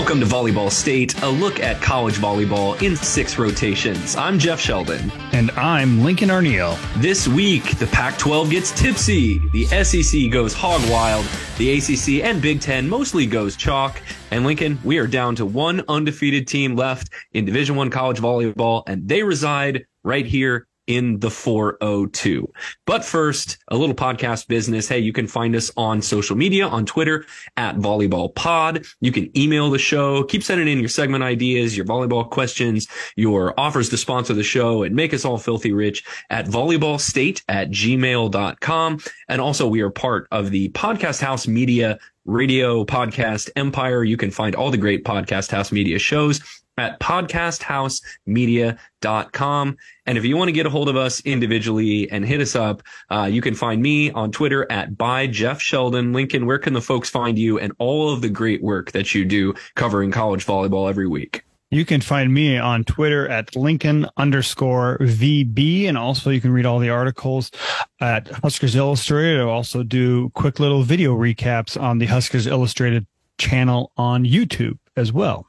Welcome to Volleyball State, a look at college volleyball in six rotations. I'm Jeff Sheldon. And I'm Lincoln Arneal. This week, the Pac 12 gets tipsy, the SEC goes hog wild, the ACC and Big Ten mostly goes chalk. And Lincoln, we are down to one undefeated team left in Division One college volleyball, and they reside right here in the 402. But first, a little podcast business. Hey, you can find us on social media on Twitter at volleyball pod. You can email the show, keep sending in your segment ideas, your volleyball questions, your offers to sponsor the show and make us all filthy rich at volleyballstate at gmail.com. And also we are part of the podcast house media radio podcast empire. You can find all the great podcast house media shows at podcasthousemedia.com. And if you want to get a hold of us individually and hit us up, uh, you can find me on Twitter at by Jeff Sheldon. Lincoln, where can the folks find you and all of the great work that you do covering college volleyball every week? You can find me on Twitter at Lincoln underscore VB. And also you can read all the articles at Huskers Illustrated. I also do quick little video recaps on the Huskers Illustrated channel on YouTube as well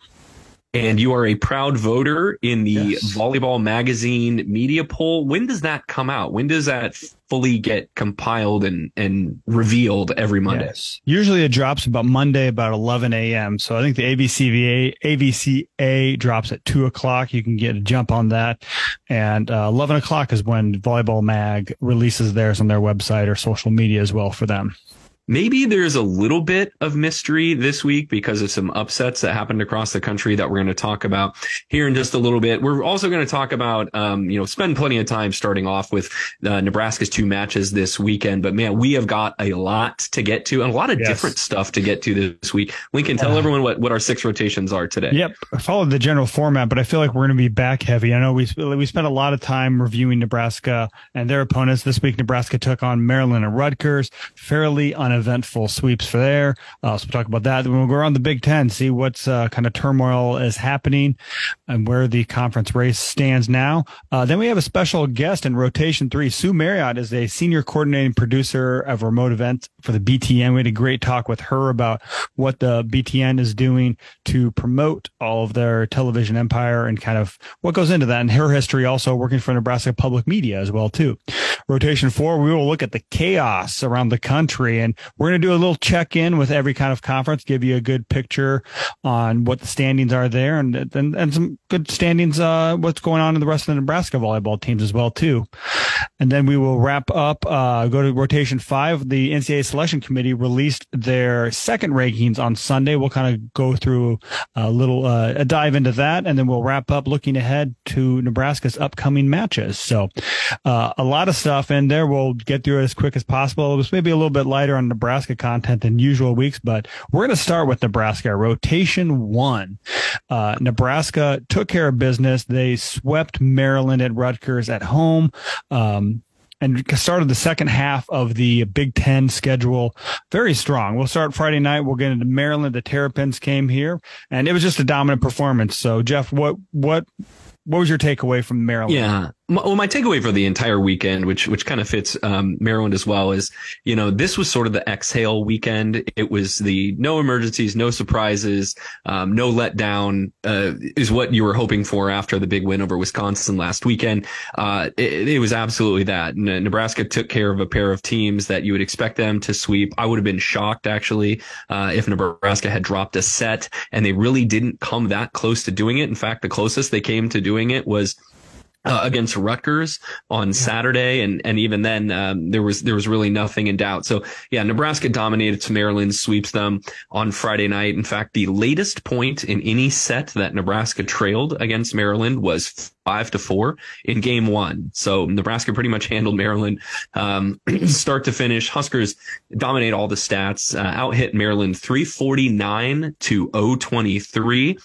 and you are a proud voter in the yes. volleyball magazine media poll. When does that come out? When does that fully get compiled and, and revealed every Monday? Yes. Usually it drops about Monday, about 11 a.m. So I think the AVCVA, AVCA drops at two o'clock. You can get a jump on that. And uh, 11 o'clock is when Volleyball Mag releases theirs on their website or social media as well for them. Maybe there's a little bit of mystery this week because of some upsets that happened across the country that we're going to talk about here in just a little bit. We're also going to talk about, um, you know, spend plenty of time starting off with uh, Nebraska's two matches this weekend. But man, we have got a lot to get to and a lot of yes. different stuff to get to this week. Lincoln, tell uh, everyone what, what our six rotations are today. Yep. I followed the general format, but I feel like we're going to be back heavy. I know we, we spent a lot of time reviewing Nebraska and their opponents. This week, Nebraska took on Maryland and Rutgers. Fairly uneventful sweeps for there. Uh, so we'll talk about that. Then we'll go around the Big Ten, see what's uh, kind of turmoil is happening and where the conference race stands now. Uh, then we have a special guest in rotation three. Sue Maryott is a senior coordinating producer of remote events for the BTN. We had a great talk with her about what the BTN is doing to promote all of their television empire and kind of what goes into that and her history also working for Nebraska Public Media as well too. Rotation four, we will look at the chaos around the country and we're going to do a little check in with every kind of conference, give you a good picture on what the standings are there and, and, and some good standings, uh, what's going on in the rest of the Nebraska volleyball teams as well, too. And then we will wrap up, uh, go to rotation five. The NCAA selection committee released their second rankings on Sunday. We'll kind of go through a little, uh, a dive into that. And then we'll wrap up looking ahead to Nebraska's upcoming matches. So, uh, a lot of stuff in there. We'll get through it as quick as possible. It was maybe a little bit lighter on Nebraska content than usual weeks, but we're going to start with Nebraska rotation one. Uh, Nebraska took care of business. They swept Maryland at Rutgers at home. Um, and started the second half of the Big Ten schedule very strong. We'll start Friday night. We'll get into Maryland. The Terrapins came here, and it was just a dominant performance. So, Jeff, what what what was your takeaway from Maryland? Yeah, well, my takeaway for the entire weekend, which which kind of fits um, Maryland as well, is you know this was sort of the exhale weekend. It was the no emergencies, no surprises, um, no letdown uh, is what you were hoping for after the big win over Wisconsin last weekend. Uh, it, it, was absolutely that. Nebraska took care of a pair of teams that you would expect them to sweep. I would have been shocked actually uh, if Nebraska had dropped a set, and they really didn't come that close to doing it. In fact, the closest they came to doing it was uh, against Rutgers on Saturday, and and even then um, there was there was really nothing in doubt. So yeah, Nebraska dominated Maryland, sweeps them on Friday night. In fact, the latest point in any set that Nebraska trailed against Maryland was five to four in game one. So Nebraska pretty much handled Maryland um, start to finish. Huskers dominate all the stats, uh, out hit Maryland 349 to 023.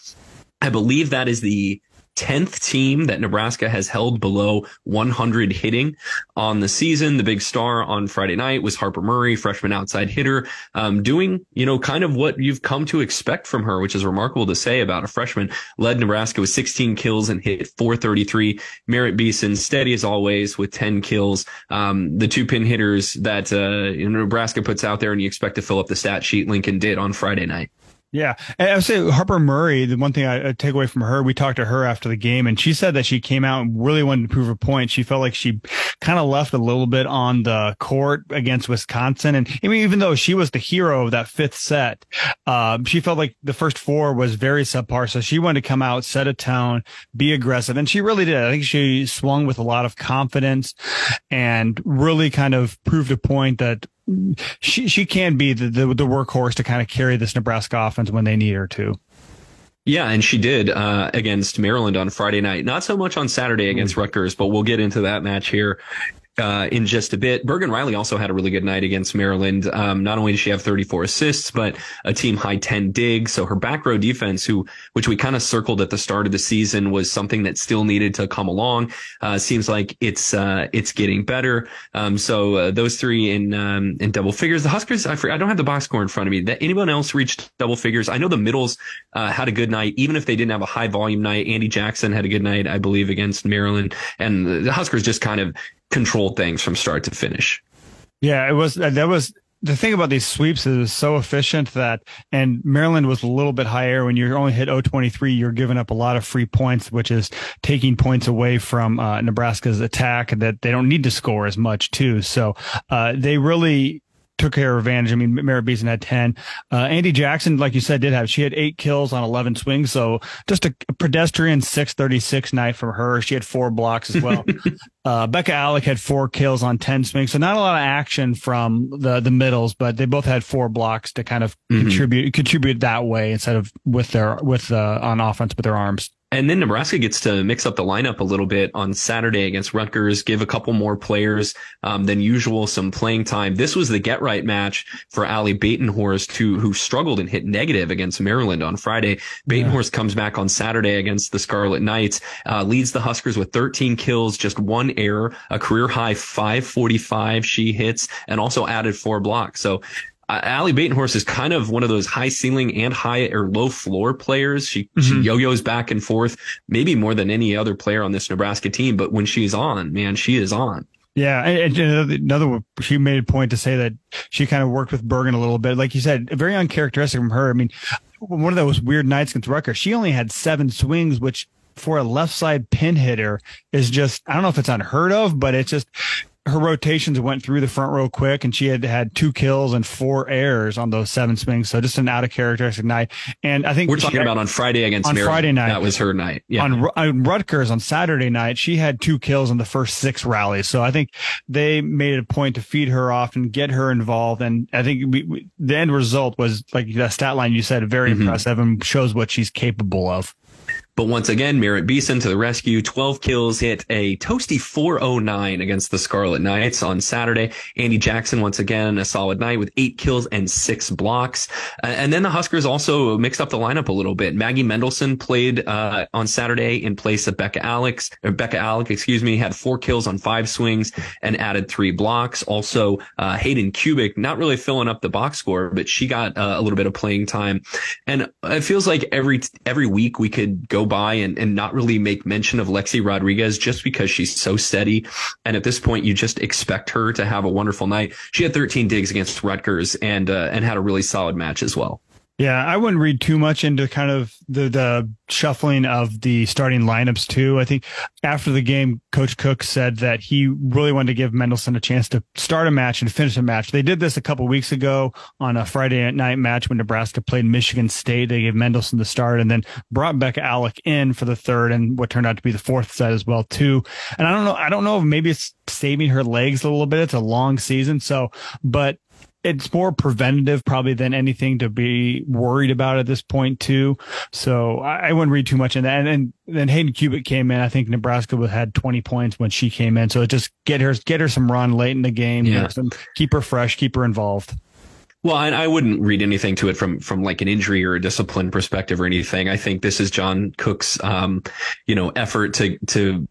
I believe that is the 10th team that Nebraska has held below 100 hitting on the season. The big star on Friday night was Harper Murray, freshman outside hitter, um, doing, you know, kind of what you've come to expect from her, which is remarkable to say about a freshman. Led Nebraska with 16 kills and hit 433. Merritt Beeson, steady as always with 10 kills. Um, the two pin hitters that, uh, Nebraska puts out there and you expect to fill up the stat sheet Lincoln did on Friday night. Yeah. And I would say Harper Murray, the one thing I, take away from her, we talked to her after the game and she said that she came out and really wanted to prove a point. She felt like she kind of left a little bit on the court against Wisconsin. And I mean, even though she was the hero of that fifth set, um, she felt like the first four was very subpar. So she wanted to come out, set a tone, be aggressive. And she really did. I think she swung with a lot of confidence and really kind of proved a point that she she can be the, the, the workhorse to kind of carry this Nebraska offense when they need her to. Yeah, and she did uh, against Maryland on Friday night. Not so much on Saturday against mm. Rutgers, but we'll get into that match here uh, in just a bit. Bergen Reilly also had a really good night against Maryland. Um, not only did she have 34 assists, but a team high 10 digs. So her back row defense, who, which we kind of circled at the start of the season was something that still needed to come along. Uh, seems like it's, uh, it's getting better. Um, so, uh, those three in, um, in double figures. The Huskers, I, I don't have the box score in front of me. That anyone else reached double figures? I know the middles, uh, had a good night, even if they didn't have a high volume night. Andi Jackson had a good night, I believe, against Maryland and the Huskers just kind of control things from start to finish. Yeah, it was that was the thing about these sweeps is so efficient that and Maryland was a little bit higher when you only hit 023 you're giving up a lot of free points which is taking points away from uh, Nebraska's attack that they don't need to score as much too so uh, they really took care of advantage. I mean, Merritt Beeson had 10. Uh, Andi Jackson, like you said, did have, she had eight kills on 11 swings. So just a, a pedestrian 636 night from her. She had four blocks as well. uh, Bekka Allick had four kills on 10 swings. So not a lot of action from the, the middles, but they both had four blocks to kind of mm-hmm. contribute, contribute that way instead of with their, with, uh, on offense with their arms. And then Nebraska gets to mix up the lineup a little bit on Saturday against Rutgers, give a couple more players um, than usual some playing time. This was the get right match for Ali Batenhorst, who who struggled and hit negative against Maryland on Friday. Batenhorst yeah. comes back on Saturday against the Scarlet Knights, uh, leads the Huskers with 13 kills, just one error, a career high 545 she hits, and also added four blocks. So uh, Ali Batenhorst is kind of one of those high ceiling and high or low floor players. She, mm-hmm. she yo-yos back and forth, maybe more than any other player on this Nebraska team. But when she's on, man, she is on. Yeah, and, and another, she made a point to say that she kind of worked with Bergen a little bit, like you said, very uncharacteristic from her. I mean, one of those weird nights against Rutgers, she only had seven swings, which for a left side pin hitter is just I don't know if it's unheard of, but it's just her rotations went through the front row quick and she had had two kills and four errors on those seven swings. So just an out of characteristic night. And I think we're talking had, about on Friday against on Friday night. That was her night. Yeah. On, on Rutgers on Saturday night, she had two kills in the first six rallies. So I think they made it a point to feed her off and get her involved. And I think we, we, the end result was like the stat line you said, very mm-hmm. impressive and shows what she's capable of. But once again, Merritt Beeson to the rescue. 12 kills, hit a toasty 409 against the Scarlet Knights on Saturday. Andi Jackson, once again, a solid night with eight kills and six blocks. Uh, and then the Huskers also mixed up the lineup a little bit. Maggie Mendelson played, uh, on Saturday in place of Becca Alex, Bekka Allick, excuse me, had four kills on five swings and added three blocks. Also, uh, Hayden Kubik, not really filling up the box score, but she got uh, a little bit of playing time. And it feels like every, every week we could go by and, and not really make mention of Lexi Rodriguez just because she's so steady. And at this point, you just expect her to have a wonderful night. She had 13 digs against Rutgers and, uh, and had a really solid match as well. Yeah, I wouldn't read too much into kind of the, the shuffling of the starting lineups too. I think after the game, Coach Cook said that he really wanted to give Mendelson a chance to start a match and finish a match. They did this a couple weeks ago on a Friday night match when Nebraska played Michigan State. They gave Mendelson the start and then brought Bekka Allick in for the third and what turned out to be the fourth set as well too. And I don't know, I don't know if maybe it's saving her legs a little bit. It's a long season. So, but it's more preventative probably than anything to be worried about at this point too. So I, I wouldn't read too much in that. And, and then Hayden Kubik came in. I think Nebraska had 20 points when she came in. So just get her, get her some run late in the game. Yeah. Some, keep her fresh, keep her involved. Well, I, I wouldn't read anything to it from from like an injury or a discipline perspective or anything. I think this is John Cook's, um, you know, effort to to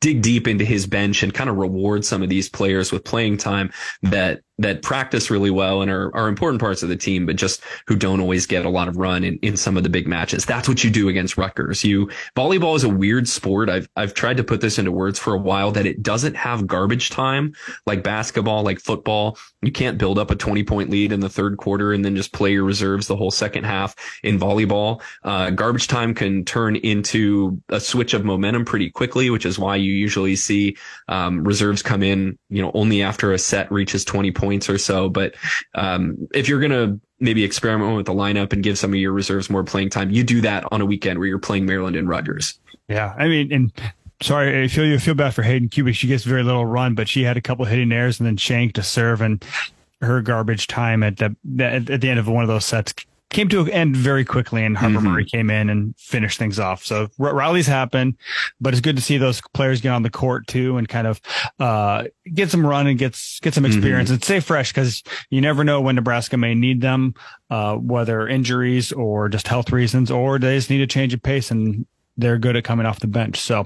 dig deep into his bench and kind of reward some of these players with playing time that that practice really well and are, are important parts of the team, but just who don't always get a lot of run in, in some of the big matches. That's what you do against Rutgers. You volleyball is a weird sport. I've I've tried to put this into words for a while that it doesn't have garbage time like basketball, like football. You can't build up a 20 point lead in the third quarter and then just play your reserves the whole second half in volleyball. Uh, garbage time can turn into a switch of momentum pretty quickly, which is why you usually see um, reserves come in, you know, only after a set reaches 20 points or so. But um, if you're going to maybe experiment with the lineup and give some of your reserves more playing time, you do that on a weekend where you're playing Maryland and Rutgers. Yeah. I mean, and sorry, I feel you feel bad for Hayden Kubik. She gets very little run, but she had a couple hitting errors and then shanked to serve and her garbage time at the at the end of one of those sets came to an end very quickly and Harper mm-hmm. Murray came in and finished things off. So r- rallies happen, but it's good to see those players get on the court too and kind of, uh, get some run and gets, get some mm-hmm. experience mm-hmm. and stay fresh because you never know when Nebraska may need them, uh, whether injuries or just health reasons or they just need a change of pace and they're good at coming off the bench. So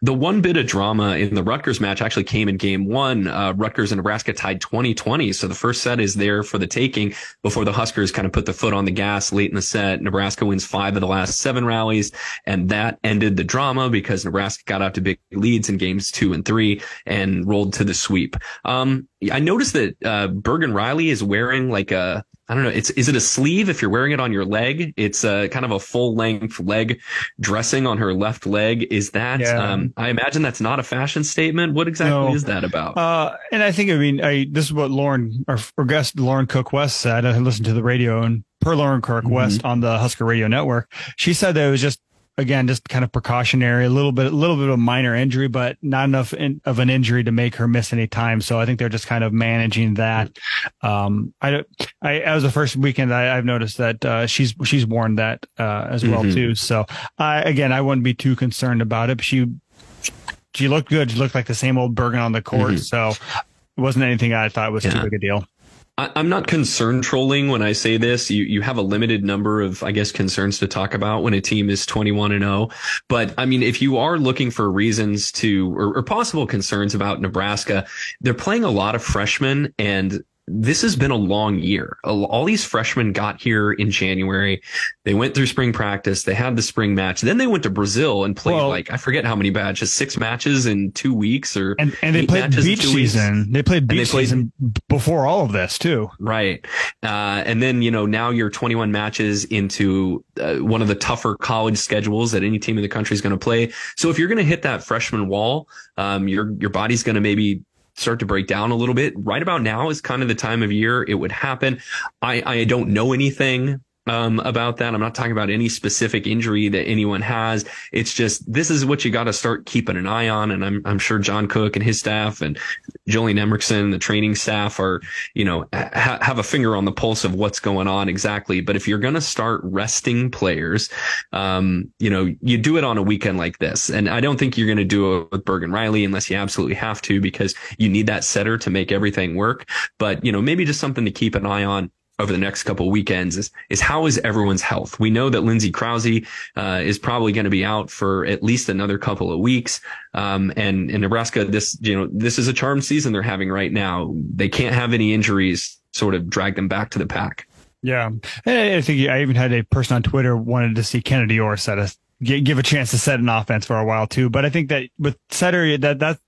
the one bit of drama in the Rutgers match actually came in game one. Uh, Rutgers and Nebraska tied 20-20. So the first set is there for the taking before the Huskers kind of put the foot on the gas late in the set. Nebraska wins five of the last seven rallies. And that ended the drama because Nebraska got out to big leads in games two and three and rolled to the sweep. Um, I noticed that, uh, Bergen Reilly is wearing like a, I don't know. It's is it a sleeve if you're wearing it on your leg? It's a kind of a full length leg dressing on her left leg. Is that? Yeah. Um, I imagine that's not a fashion statement. What exactly no. is that about? Uh, and I think I mean I, this is what Lauren our, our guest Lauren Cook West said. I listened to the radio and per Lauren Cook mm-hmm. West on the Husker Radio Network. She said that it was just again, just kind of precautionary, a little bit, a little bit of a minor injury, but not enough in, of an injury to make her miss any time. So I think they're just kind of managing that. Um, I, I, as the first weekend, I, have noticed that, uh, she's, she's worn that, uh, as well mm-hmm. too. So I, again, I wouldn't be too concerned about it. She, she looked good. She looked like the same old Bergen on the court. Mm-hmm. So it wasn't anything I thought was yeah. too big a deal. I'm not concern trolling when I say this. You you have a limited number of, I guess, concerns to talk about when a team is 21 and 0. But I mean, if you are looking for reasons to or, or possible concerns about Nebraska, they're playing a lot of freshmen and this has been a long year. All these freshmen got here in January. They went through spring practice. They had the spring match. Then they went to Brazil and played well, like I forget how many matches, six matches in two weeks or and, and they played beach season. They played beach they played, season before all of this too. Right. Uh, and then you know now you're 21 matches into uh, one of the tougher college schedules that any team in the country is going to play. So if you're going to hit that freshman wall, um, your your body's going to maybe start to break down a little bit. Right about now is kind of the time of year it would happen. I, I don't know anything um, about that. I'm not talking about any specific injury that anyone has. It's just this is what you got to start keeping an eye on. And I'm I'm sure John Cook and his staff and Julian Emerson, the training staff, are you know ha- have a finger on the pulse of what's going on exactly. But if you're going to start resting players, um, you know you do it on a weekend like this. And I don't think you're going to do it with Bergen Reilly unless you absolutely have to because you need that setter to make everything work. But you know maybe just something to keep an eye on over the next couple weekends is is how is everyone's health? We know that Lindsay Krause uh, is probably going to be out for at least another couple of weeks. Um, and in Nebraska, this you know this is a charmed season they're having right now. They can't have any injuries sort of drag them back to the pack. Yeah, I think I even had a person on Twitter wanted to see Kennedy Orr set a give a chance to set an offense for a while too. But I think that with setter that that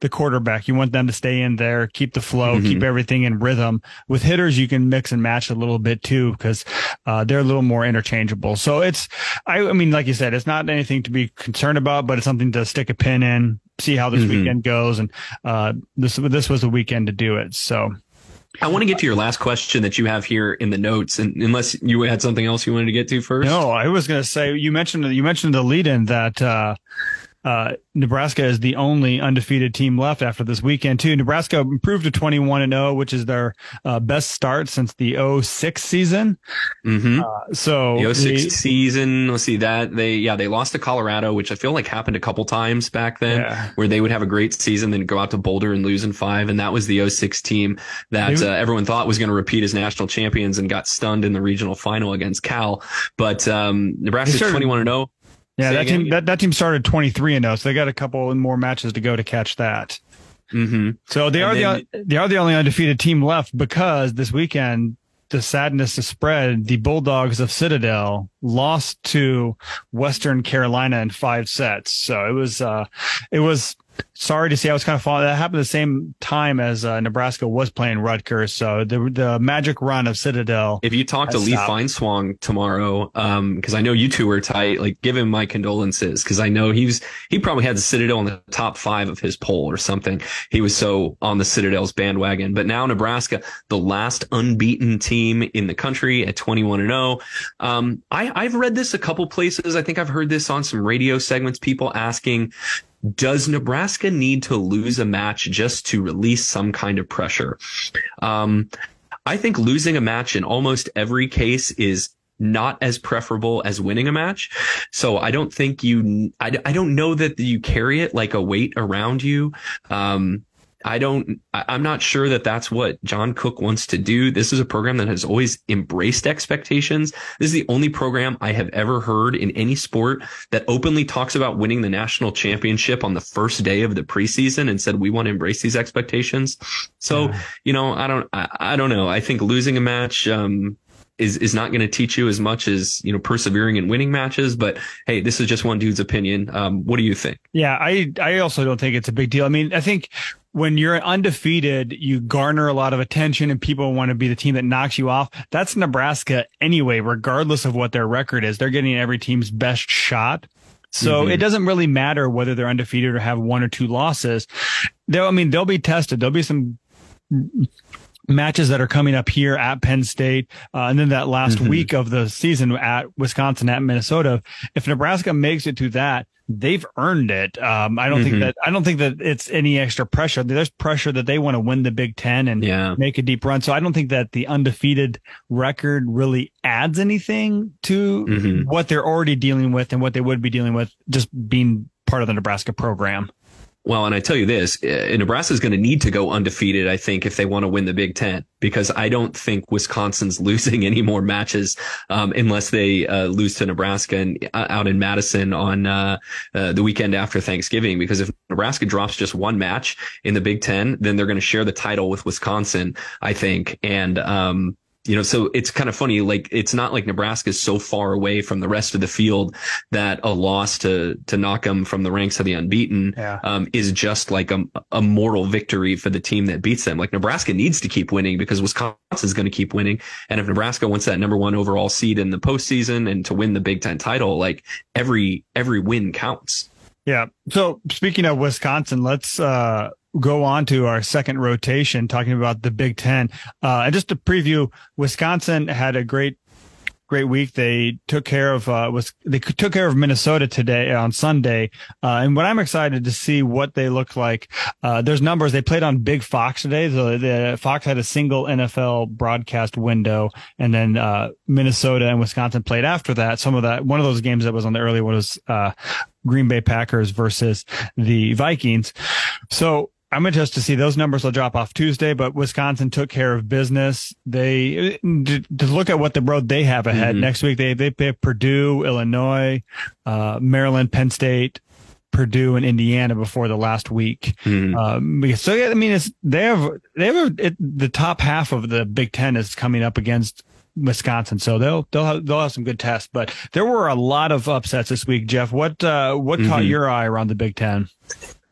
the quarterback. You want them to stay in there, keep the flow, mm-hmm. keep everything in rhythm. With hitters, you can mix and match a little bit too because uh, they're a little more interchangeable. So it's, I, I, mean, like you said, it's not anything to be concerned about, but it's something to stick a pin in, see how this mm-hmm. weekend goes, and uh, this this was the weekend to do it. So. I want to get to your last question that you have here in the notes, and unless you had something else you wanted to get to first. No, I was going to say you mentioned you mentioned the lead in that uh, uh, Nebraska is the only undefeated team left after this weekend too. Nebraska improved to 21 and 0, which is their uh, best start since the 06 season. Mm-hmm. Uh, so the 06 season, let's see that they, yeah, they lost to Colorado, which I feel like happened a couple times back then yeah. where they would have a great season, then go out to Boulder and lose in five. And that was the 06 team that uh, everyone thought was going to repeat as national champions and got stunned in the regional final against Cal. But, um, Nebraska's 21 and 0. Yeah, that team that, that team started 23 and 0, so they got a couple more matches to go to catch that. Mm-hmm. So they And are then- the they are the only undefeated team left because this weekend the sadness to spread. The Bulldogs of Citadel lost to Western Carolina in five sets. So it was uh, it was sorry to see. I was kind of following that happened the same time as uh, Nebraska was playing Rutgers. So the the magic run of Citadel. If you talk to Lee stop. Feinswog tomorrow, um, cause I know you two are tight, like give him my condolences. Cause I know he was, he probably had the Citadel in the top five of his poll or something. He was so on the Citadel's bandwagon, but now Nebraska, the last unbeaten team in the country at 21 and 0. Um, I, I've read this a couple places. I think I've heard this on some radio segments, people asking, does Nebraska need to lose a match just to release some kind of pressure? Um, I think losing a match in almost every case is not as preferable as winning a match. So I don't think you, I, I don't know that you carry it like a weight around you. Um, I don't, I'm not sure that that's what John Cook wants to do. This is a program that has always embraced expectations. This is the only program I have ever heard in any sport that openly talks about winning the national championship on the first day of the preseason and said, we want to embrace these expectations. So, Yeah. you know, I don't, I, I don't know. I think losing a match, um, is, is not going to teach you as much as, you know, persevering and winning matches. But hey, this is just one dude's opinion. Um, what do you think? Yeah, I I also don't think it's a big deal. I mean, I think when you're undefeated, you garner a lot of attention and people want to be the team that knocks you off. That's Nebraska anyway, regardless of what their record is. They're getting every team's best shot. So Mhm. it doesn't really matter whether they're undefeated or have one or two losses. They'll, I mean, they'll be tested. There'll be some matches that are coming up here at Penn State, uh, and then that last Mhm. week of the season at Wisconsin at Minnesota. If Nebraska makes it to that, they've earned it. Um, I don't think Mhm. that I don't think that it's any extra pressure. There's pressure that they want to win the Big Ten and Yeah. make a deep run. So I don't think that the undefeated record really adds anything to Mhm. what they're already dealing with and what they would be dealing with just being part of the Nebraska program. Well, and I tell you this, uh, Nebraska is going to need to go undefeated, I think, if they want to win the Big Ten, because I don't think Wisconsin's losing any more matches, um, unless they, uh, lose to Nebraska and uh, out in Madison on, uh, uh, the weekend after Thanksgiving. Because if Nebraska drops just one match in the Big Ten, then they're going to share the title with Wisconsin, I think. And, um, you know, so it's kind of funny. Like, it's not like Nebraska is so far away from the rest of the field that a loss to, to knock them from the ranks of the unbeaten, Yeah. um, is just like a, a moral victory for the team that beats them. Like Nebraska needs to keep winning because Wisconsin is going to keep winning. And if Nebraska wants that number one overall seed in the postseason and to win the Big Ten title, like every, every win counts. Yeah. So speaking of Wisconsin, let's uh, go on to our second rotation, talking about the Big Ten. Uh, and just to preview, Wisconsin had a great, great week. They took care of uh, was they took care of Minnesota today on Sunday. Uh, and what I'm excited to see what they look like. Uh, there's numbers they played on Big Fox today. So the Fox had a single NFL broadcast window, and then uh, Minnesota and Wisconsin played after that. Some of that one of those games that was on the early one was uh, Green Bay Packers versus the Vikings. So I'm interested to see those numbers will drop off Tuesday, but Wisconsin took care of business. They to to look at what the road they have ahead Mhm. next week. They they pick Purdue, Illinois, uh, Maryland, Penn State. Purdue and Indiana before the last week. Hmm. Um, so yeah, I mean, it's they have they have a, it, the top half of the Big Ten is coming up against Wisconsin, so they'll they'll have, they'll have some good tests. But there were a lot of upsets this week, Jeff. What uh, what caught Mhm. your eye around the Big Ten?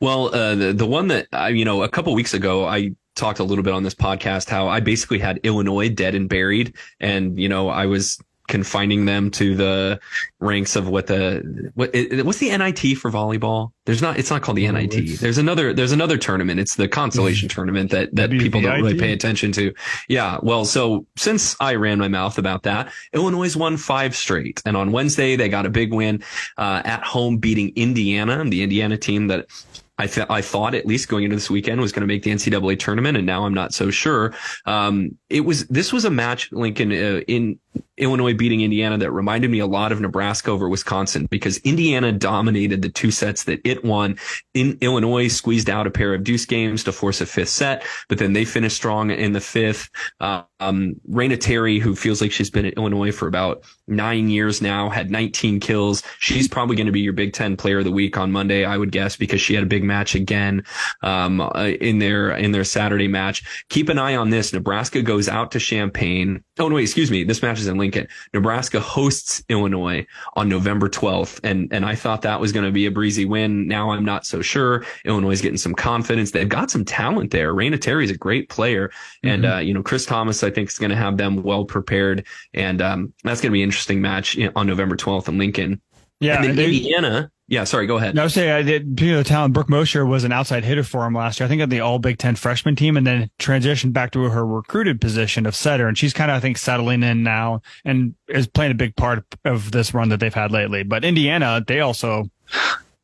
Well, uh, the, the one that, I, you know, a couple weeks ago, I talked a little bit on this podcast how I basically had Illinois dead and buried. And, you know, I was confining them to the ranks of what the, what, it, what's the NIT for volleyball? There's not, it's not called the Oh, NIT. There's another, there's another tournament. It's the consolation tournament that, that people don't really pay attention to. Yeah. Well, so since I ran my mouth about that, Illinois won five straight. And on Wednesday, they got a big win, uh, at home beating Indiana, and the Indiana team that I, th- I thought at least going into this weekend was going to make the NCAA tournament, and now I'm not so sure. Um, it was this was a match, Lincoln, uh, in Illinois beating Indiana that reminded me a lot of Nebraska over Wisconsin because Indiana dominated the two sets that it won. In Illinois squeezed out a pair of deuce games to force a fifth set, but then they finished strong in the fifth. Uh, um, Raina Terry, who feels like she's been at Illinois for about nine years now, had 19 kills. She's probably going to be your Big Ten Player of the Week on Monday, I would guess, because she had a big match again um, uh, in their in their Saturday match. Keep an eye on this. Nebraska goes out to Champaign. Oh no, wait, excuse me. This match is in Lincoln. Nebraska hosts Illinois on November 12th, and and I thought that was going to be a breezy win. Now I'm not so sure. Illinois is getting some confidence. They've got some talent there. Raina Terry is a great player, and mm-hmm. uh, you know Chris Tamas, I think, is going to have them well prepared, and um, that's going to be an interesting match on November 12th in Lincoln. Yeah, and then they, Indiana. Yeah, sorry, go ahead. No, I was saying I did. You know, talent. Brooke Mosher was an outside hitter for him last year. I think on the All Big Ten freshman team, and then transitioned back to her recruited position of setter. And she's kind of, I think, settling in now and is playing a big part of this run that they've had lately. But Indiana, they also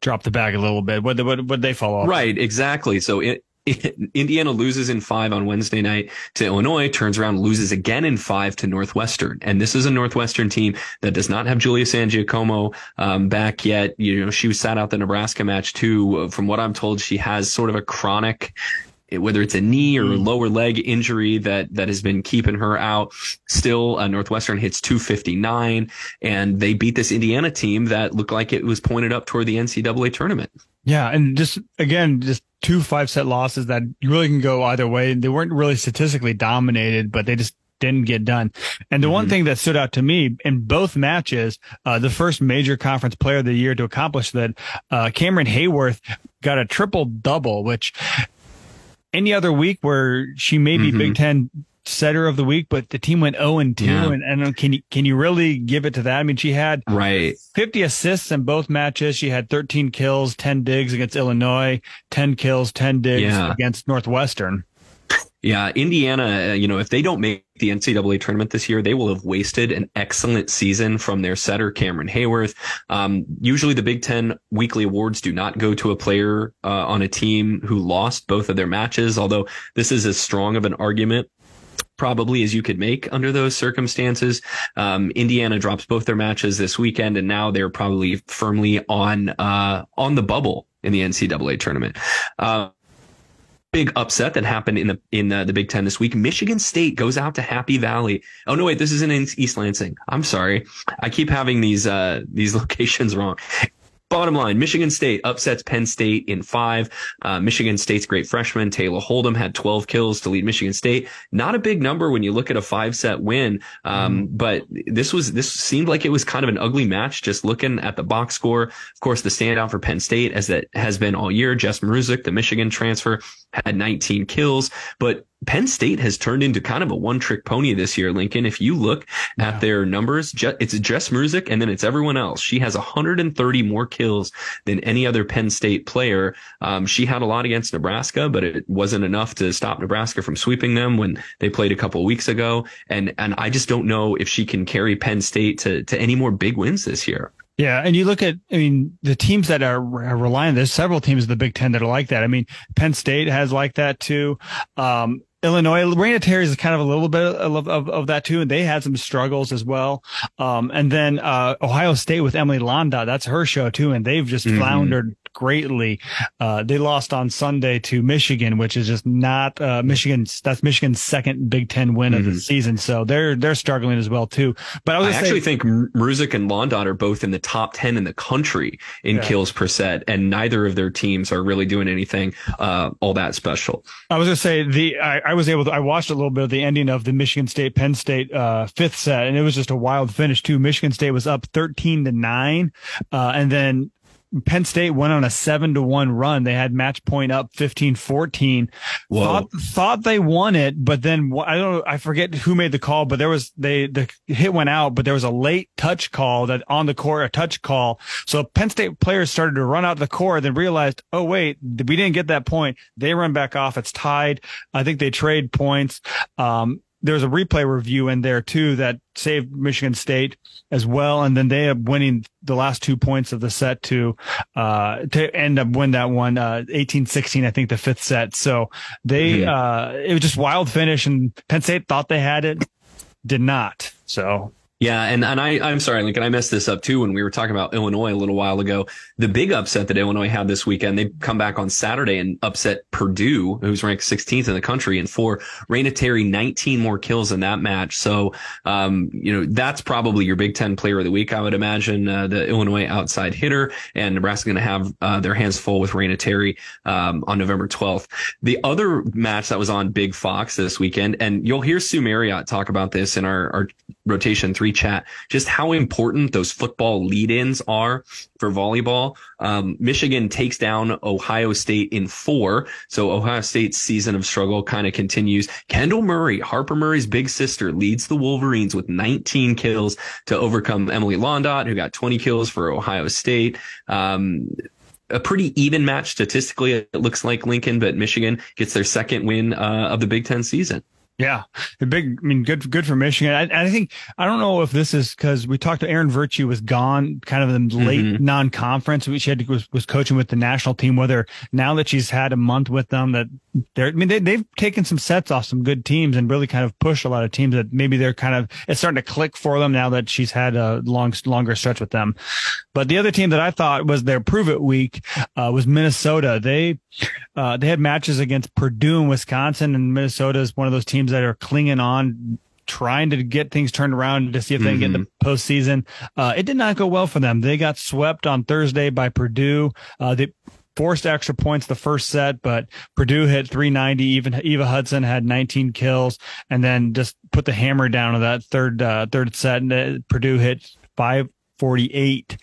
dropped the bag a little bit. What what would they fall off? Right, exactly. So it, Indiana loses in five on Wednesday night to Illinois, turns around, loses again in five to Northwestern. And this is a Northwestern team that does not have Julia Sangiacomo um, back yet. You know, she sat out the Nebraska match too. From what I'm told, she has sort of a chronic whether it's a knee or mm. lower leg injury that that has been keeping her out. Still, uh, Northwestern hits 259, and they beat this Indiana team that looked like it was pointed up toward the NCAA tournament. Yeah, and just again, just two five set losses that really can go either way. They weren't really statistically dominated, but they just didn't get done. And the mm-hmm. one thing that stood out to me in both matches, uh, the first major conference player of the year to accomplish that, uh, Camryn Haworth got a triple double, which any other week where she may be mm-hmm. Big Ten setter of the week, but the team went 0 and 2. Yeah. And, and can you, can you really give it to that? I mean, she had right 50 assists in both matches. She had 13 kills, 10 digs against Illinois, 10 kills, 10 digs yeah. against Northwestern. Yeah, Indiana, uh, you know, if they don't make the NCAA tournament this year, they will have wasted an excellent season from their setter, Camryn Haworth. Um, usually the Big Ten weekly awards do not go to a player uh, on a team who lost both of their matches, although this is as strong of an argument probably as you could make under those circumstances. Um, Indiana drops both their matches this weekend, and now they're probably firmly on uh, on the bubble in the NCAA tournament. Uh, big upset that happened in the in the, the, Big Ten this week. Michigan State goes out to Happy Valley. Oh no, wait, this is in East Lansing. I'm sorry, I keep having these uh, these locations wrong. Bottom line, Michigan State upsets Penn State in five. Uh, Michigan State's great freshman, Taylor Hold'em, had 12 kills to lead Michigan State. Not a big number when you look at a five set win. Um, mm. but this was, this seemed like it was kind of an ugly match just looking at the box score. Of course, the standout for Penn State, as that has been all year, Jess Mruzik, the Michigan transfer, had 19 kills, but Penn State has turned into kind of a one trick pony this year, Lincoln. If you look yeah. at their numbers, it's Jess Mruzik and then it's everyone else. She has 130 more kills than any other Penn State player. Um, she had a lot against Nebraska, but it wasn't enough to stop Nebraska from sweeping them when they played a couple of weeks ago. And, and I just don't know if she can carry Penn State to, to any more big wins this year. Yeah, and you look at, I mean, the teams that are, are relying. There's several teams in the Big Ten that are like that. I mean, Penn State has like that too. Um, Illinois, Raina Terry is kind of a little bit of, of, of, that too. And they had some struggles as well. Um, and then, uh, Ohio State with Emily Londot, that's her show too. And they've just mm-hmm. floundered greatly. Uh, they lost on Sunday to Michigan, which is just not, uh, Michigan's, that's Michigan's second Big Ten win mm-hmm. of the mm-hmm. season. So they're, they're struggling as well too. But I, I actually say, think Mruzik and Londot are both in the top 10 in the country in yeah. kills per set. And neither of their teams are really doing anything, uh, all that special. I was to say the, I, I, was able to, I watched a little bit of the ending of the Michigan State Penn State, uh, fifth set and it was just a wild finish too. Michigan State was up 13 to nine. Uh, and then Penn State went on a seven to one run. They had match point up 15 14. Thought, thought they won it, but then I don't. I forget who made the call, but there was, they, the hit went out, but there was a late touch call that on the court, a touch call. So Penn State players started to run out the court, then realized, oh, wait, we didn't get that point. They run back off. It's tied. I think they trade points. Um, there's a replay review in there too that saved Michigan State as well, and then they up winning the last two points of the set to uh, to end up win that one uh, 18-16, I think the fifth set. So they mm-hmm. uh, it was just wild finish, and Penn State thought they had it, did not. So Yeah, and, and I, I'm sorry, Lincoln, I messed this up too when we were talking about Illinois a little while ago. The big upset that Illinois had this weekend, they come back on Saturday and upset Purdue, who's ranked 16th in the country, and for Raina Terry, 19 more kills in that match. So, um, you know, that's probably your Big Ten player of the week, I would imagine, uh, the Illinois outside hitter, and Nebraska going to have uh, their hands full with Raina Terry um, on November 12th. The other match that was on Big Fox this weekend, and you'll hear Sue Maryott talk about this in our, our rotation three chat, just how important those football lead ins are for volleyball. Um, Michigan takes down Ohio State in four. So Ohio State's season of struggle kind of continues. Kendall Murray, Harper Murray's big sister, leads the Wolverines with 19 kills to overcome Emily Londot, who got 20 kills for Ohio State. Um, a pretty even match statistically, it looks like Lincoln, but Michigan gets their second win uh, of the Big Ten season. Yeah, the big. I mean, good, good for Michigan. I, I think I don't know if this is because we talked to Erin Virtue was gone, kind of in late mm-hmm. non-conference. She had to, was was coaching with the national team. Whether now that she's had a month with them, that they're. I mean, they they've taken some sets off some good teams and really kind of pushed a lot of teams that maybe they're kind of it's starting to click for them now that she's had a long longer stretch with them. But the other team that I thought was their prove it week uh, was Minnesota. They uh, they had matches against Purdue and Wisconsin, and Minnesota is one of those teams that are clinging on trying to get things turned around to see if they mm-hmm. can get in the mm-hmm. postseason. Uh, it did not go well for them. They got swept on Thursday by Purdue. Uh, they forced extra points the first set, but Purdue hit 390. Even Eva Hudson had 19 kills, and then just put the hammer down on that third uh, third set. And uh, Purdue hit 548.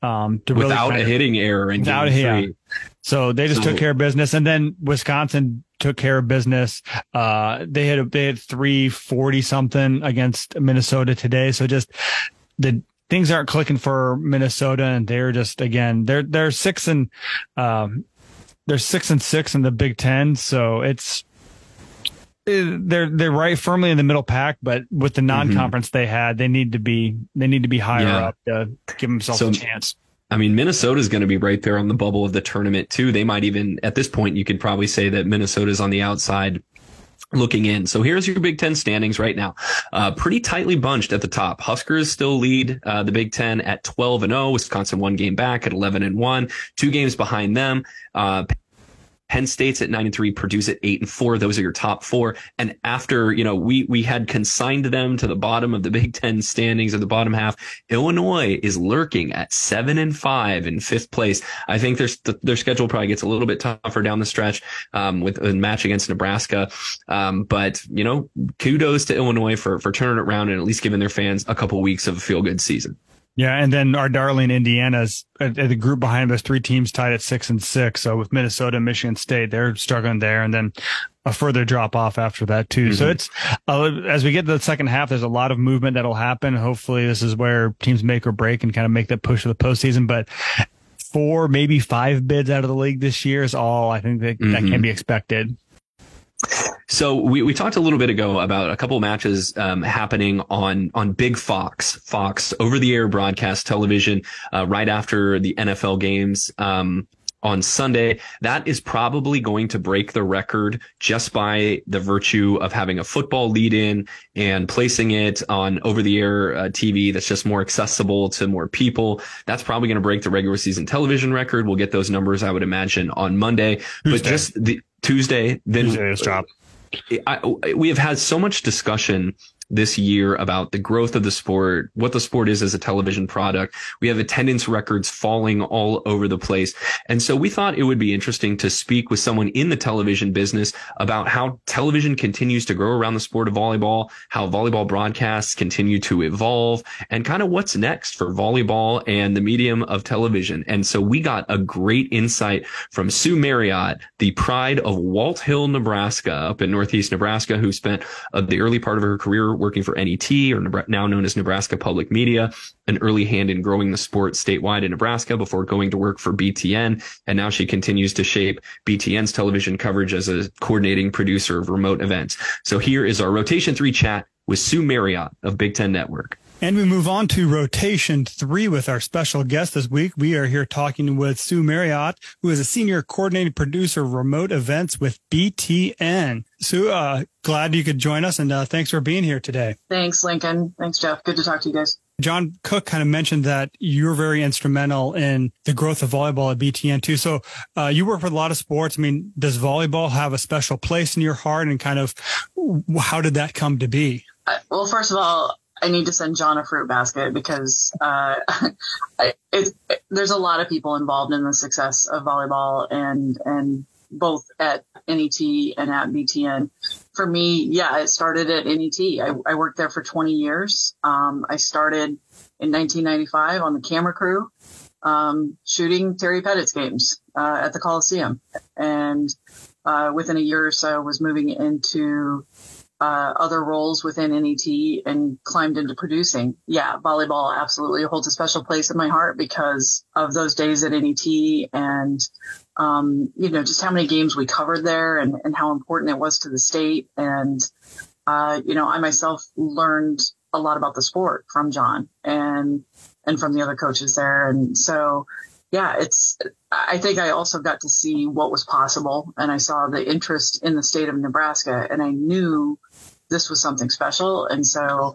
Um, without really a hitting error in without game three. So they just so, took care of business, and then Wisconsin took care of business. Uh, they had they had three forty something against Minnesota today. So just the things aren't clicking for Minnesota, and they're just again they're they're six and um, they're six and six in the Big Ten. So it's they're they're right firmly in the middle pack, but with the mm-hmm. non-conference mm-hmm. they had, they need to be they need to be higher yeah. up to give themselves so, a chance. I mean, Minnesota's going to be right there on the bubble of the tournament too. They might even, at this point, you could probably say that Minnesota is on the outside looking in. So here's your Big Ten standings right now. Uh, pretty tightly bunched at the top. Huskers still lead uh, the Big Ten at 12 and 0. Wisconsin one game back at 11 and 1. Two games behind them. Uh, Penn State's at nine and three, Purdue's at eight and four. Those are your top four. And after, you know, we, we had consigned them to the bottom of the Big Ten standings or the bottom half. Illinois is lurking at seven and five in fifth place. I think their, their schedule probably gets a little bit tougher down the stretch, um, with a match against Nebraska. Um, but, you know, kudos to Illinois for, for turning it around and at least giving their fans a couple weeks of a feel good season. Yeah, and then our darling Indiana's uh, the group behind us, three teams tied at six and six. So with Minnesota, Michigan State, they're struggling there, and then a further drop off after that too. Mm-hmm. So it's uh, as we get to the second half, there's a lot of movement that'll happen. Hopefully, this is where teams make or break and kind of make that push to the postseason. But four, maybe five bids out of the league this year is all I think that, mm-hmm. that can be expected. So we, we talked a little bit ago about a couple of matches um, happening on on Big Fox, Fox over the air broadcast television, uh, right after the NFL games. Um, on Sunday. That is probably going to break the record just by the virtue of having a football lead in and placing it on over the air uh, TV that's just more accessible to more people. That's probably going to break the regular season television record. We'll get those numbers, I would imagine, on Monday. Tuesday. But just the Tuesday, then Tuesday is drop. I, we have had so much discussion this year about the growth of the sport, what the sport is as a television product. We have attendance records falling all over the place. And so we thought it would be interesting to speak with someone in the television business about how television continues to grow around the sport of volleyball, how volleyball broadcasts continue to evolve and kind of what's next for volleyball and the medium of television. And so we got a great insight from Sue Maryott, the pride of Walthill, Nebraska up in Northeast Nebraska, who spent uh, the early part of her career working for NET or now known as Nebraska Public Media, an early hand in growing the sport statewide in Nebraska before going to work for BTN. And now she continues to shape BTN's television coverage as a coordinating producer of remote events. So here is our rotation three chat with Sue Maryott of Big Ten Network. And we move on to rotation three with our special guest this week. We are here talking with Sue Maryott, who is a senior coordinating producer of remote events with BTN. Sue, uh, glad you could join us and uh, thanks for being here today. Thanks, Lincoln. Thanks, Jeff. Good to talk to you guys. John Cook kind of mentioned that you're very instrumental in the growth of volleyball at BTN too. So uh, you work with a lot of sports. I mean, does volleyball have a special place in your heart, and kind of how did that come to be? Uh, well, first of all, I need to send John a fruit basket because uh, it, it, there's a lot of people involved in the success of volleyball and and both at NET and at BTN. For me, yeah, it started at NET. I, I worked there for 20 years. Um, I started in 1995 on the camera crew, um, shooting Terry Pettit's games uh, at the Coliseum, and uh, within a year or so, was moving into uh, other roles within NET and climbed into producing. Yeah, volleyball absolutely holds a special place in my heart because of those days at NET and, um, you know, just how many games we covered there and, and how important it was to the state. And, uh, you know, I myself learned a lot about the sport from John and, and from the other coaches there. And so, yeah, it's, I think I also got to see what was possible and I saw the interest in the state of Nebraska and I knew this was something special. And so,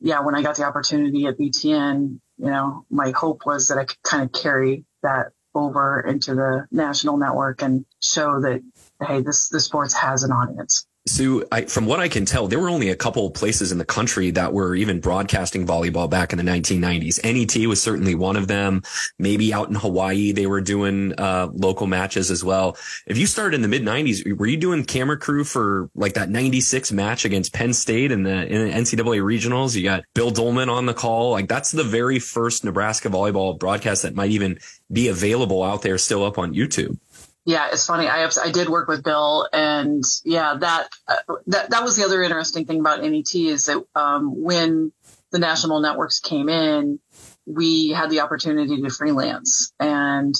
yeah, when I got the opportunity at BTN, you know, my hope was that I could kind of carry that over into the national network and show that, hey, this, the sports has an audience. Sue, I, from what I can tell, there were only a couple places in the country that were even broadcasting volleyball back in the 1990s. NET was certainly one of them. Maybe out in Hawaii, they were doing uh, local matches as well. If you started in the mid 90s, were you doing camera crew for like that 96 match against Penn State in the, in the NCAA regionals? You got Bill Dolman on the call. Like that's the very first Nebraska volleyball broadcast that might even be available out there still up on YouTube yeah, it's funny. I I did work with Bill, and yeah, that uh, that that was the other interesting thing about NET is that um, when the national networks came in, we had the opportunity to freelance and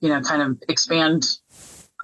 you know kind of expand,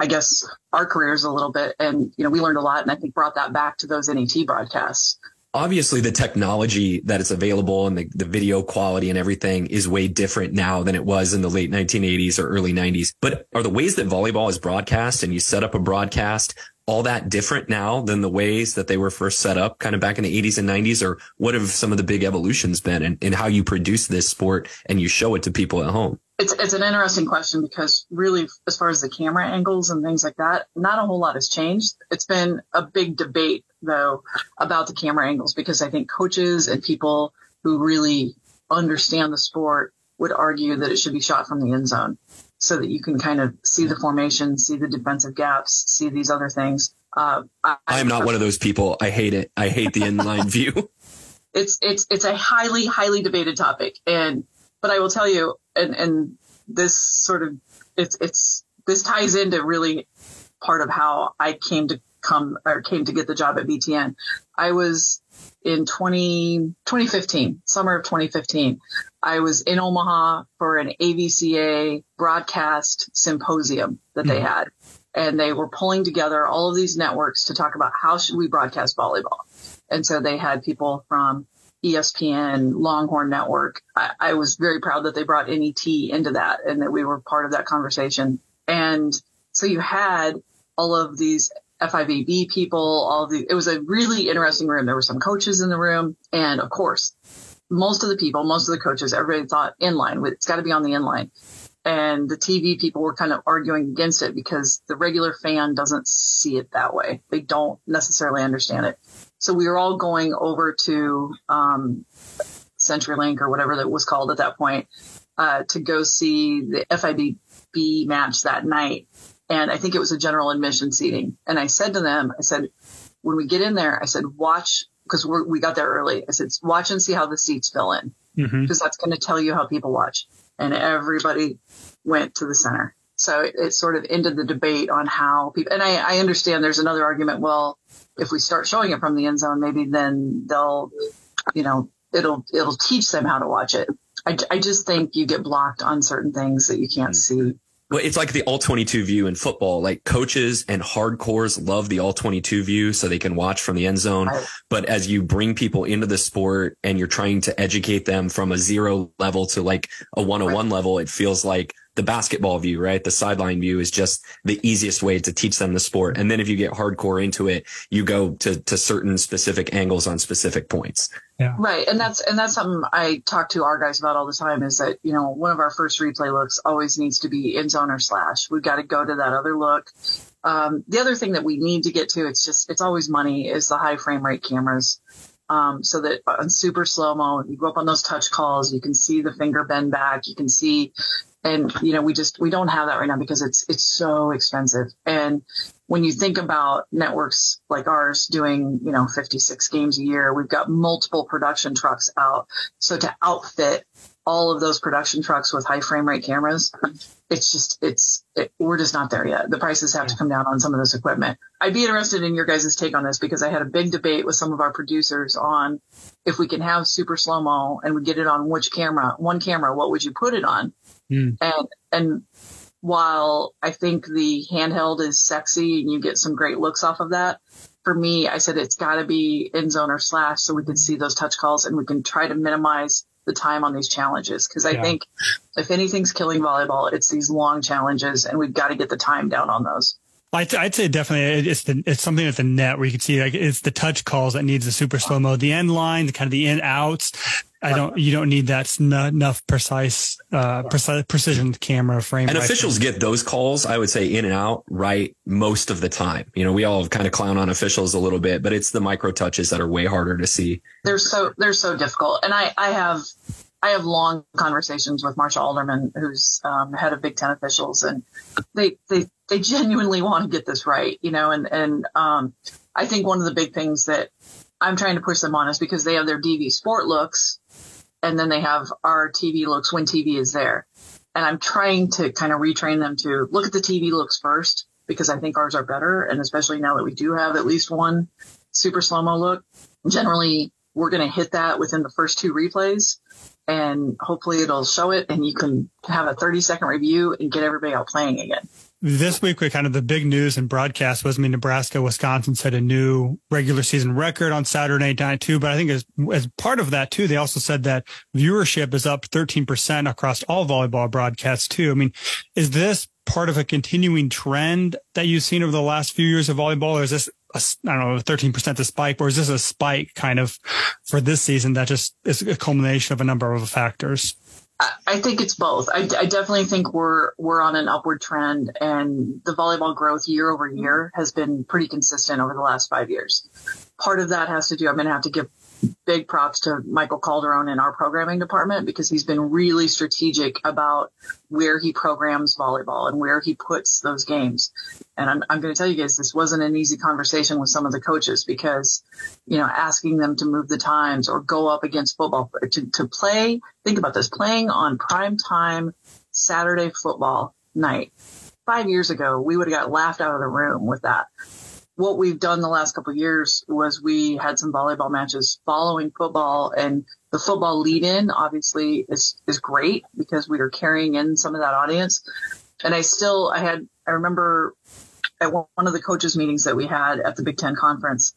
I guess, our careers a little bit, and you know we learned a lot, and I think brought that back to those NET broadcasts obviously the technology that is available and the, the video quality and everything is way different now than it was in the late 1980s or early 90s. But are the ways that volleyball is broadcast and you set up a broadcast all that different now than the ways that they were first set up kind of back in the 80s and 90s? Or what have some of the big evolutions been in, in how you produce this sport and you show it to people at home? It's, it's an interesting question because really, as far as the camera angles and things like that, not a whole lot has changed. It's been a big debate though about the camera angles because I think coaches and people who really understand the sport would argue that it should be shot from the end zone so that you can kind of see the formation, see the defensive gaps, see these other things. Uh, I, am not one of those people. I hate it. I hate the inline view. It's it's it's a highly highly debated topic, and but I will tell you, and and this sort of it's it's this ties into really part of how I came to come or came to get the job at BTN. I was in 20, 2015, summer of 2015. I was in Omaha for an AVCA broadcast symposium that they mm-hmm. had. And they were pulling together all of these networks to talk about how should we broadcast volleyball. And so they had people from ESPN, Longhorn Network. I, I was very proud that they brought NET into that and that we were part of that conversation. And so you had all of these FIVB people, all the, it was a really interesting room. There were some coaches in the room. And of course, most of the people, most of the coaches, everybody thought inline, it's got to be on the inline. And the TV people were kind of arguing against it because the regular fan doesn't see it that way. They don't necessarily understand it. So we were all going over to, um, CenturyLink or whatever that was called at that point, uh, to go see the FIVB match that night and I think it was a general admission seating. And I said to them, I said, when we get in there, I said, watch, because we got there early. I said, watch and see how the seats fill in, because mm-hmm. that's going to tell you how people watch. And everybody went to the center. So it, it, sort of ended the debate on how people, and I, I understand there's another argument. Well, if we start showing it from the end zone, maybe then they'll, you know, it'll, it'll teach them how to watch it. I, I just think you get blocked on certain things that you can't mm-hmm. see Well, it's like the all 22 view in football. Like coaches and hardcores love the all 22 view so they can watch from the end zone. Right. But as you bring people into the sport and you're trying to educate them from a zero level to like a 101 right. level, it feels like the basketball view, right? The sideline view is just the easiest way to teach them the sport. And then if you get hardcore into it, you go to, to certain specific angles on specific points. Yeah. Right. And that's, and that's something I talk to our guys about all the time is that, you know, one of our first replay looks always needs to be in zone or slash. We've got to go to that other look. Um, the other thing that we need to get to, it's just, it's always money is the high frame rate cameras. Um, so that on super slow mo, you go up on those touch calls, you can see the finger bend back, you can see and, you know, we just, we don't have that right now because it's, it's so expensive. And when you think about networks like ours doing, you know, 56 games a year, we've got multiple production trucks out. So to outfit all of those production trucks with high frame rate cameras, it's just, it's, it, we're just not there yet. The prices have to come down on some of this equipment. I'd be interested in your guys' take on this because I had a big debate with some of our producers on if we can have super slow mo and we get it on which camera, one camera, what would you put it on? Mm. And, and while I think the handheld is sexy and you get some great looks off of that, for me, I said it's got to be in zone or slash so we can see those touch calls and we can try to minimize the time on these challenges. Cause I yeah. think if anything's killing volleyball, it's these long challenges and we've got to get the time down on those. I'd, I'd say definitely it's the, it's something at the net where you can see like it's the touch calls that needs the super slow mo, the end line, the kind of the in outs. I don't, you don't need that enough precise, uh, precise, precision camera frame. And officials frame. get those calls, I would say in and out right most of the time. You know, we all kind of clown on officials a little bit, but it's the micro touches that are way harder to see. They're so, they're so difficult. And I, I have, I have long conversations with Marcia Alterman, who's um, head of Big Ten officials, and they they they genuinely want to get this right, you know. And and um, I think one of the big things that I'm trying to push them on is because they have their DVSport looks, and then they have our TV looks when TV is there, and I'm trying to kind of retrain them to look at the TV looks first because I think ours are better, and especially now that we do have at least one super slow mo look. Generally, we're going to hit that within the first two replays and hopefully it'll show it and you can have a 30 second review and get everybody out playing again. This week, we kind of the big news in broadcast was, I mean, Nebraska, Wisconsin set a new regular season record on Saturday night too. But I think as, as part of that too, they also said that viewership is up 13% across all volleyball broadcasts too. I mean, is this part of a continuing trend that you've seen over the last few years of volleyball, or is this a, I don't know, 13% a spike, or is this a spike kind of for this season that just is a culmination of a number of factors? I think it's both. I, I, definitely think we're we're on an upward trend, and the volleyball growth year over year has been pretty consistent over the last five years. Part of that has to do. I'm going to have to give big props to Michael Calderon in our programming department because he's been really strategic about where he programs volleyball and where he puts those games. And I'm, I'm going to tell you guys, this wasn't an easy conversation with some of the coaches because, you know, asking them to move the times or go up against football to, to play. Think about this playing on prime time Saturday football night. Five years ago, we would have got laughed out of the room with that what we've done the last couple of years was we had some volleyball matches following football and the football lead in obviously is, is great because we are carrying in some of that audience. And I still, I had, I remember at one of the coaches meetings that we had at the Big Ten conference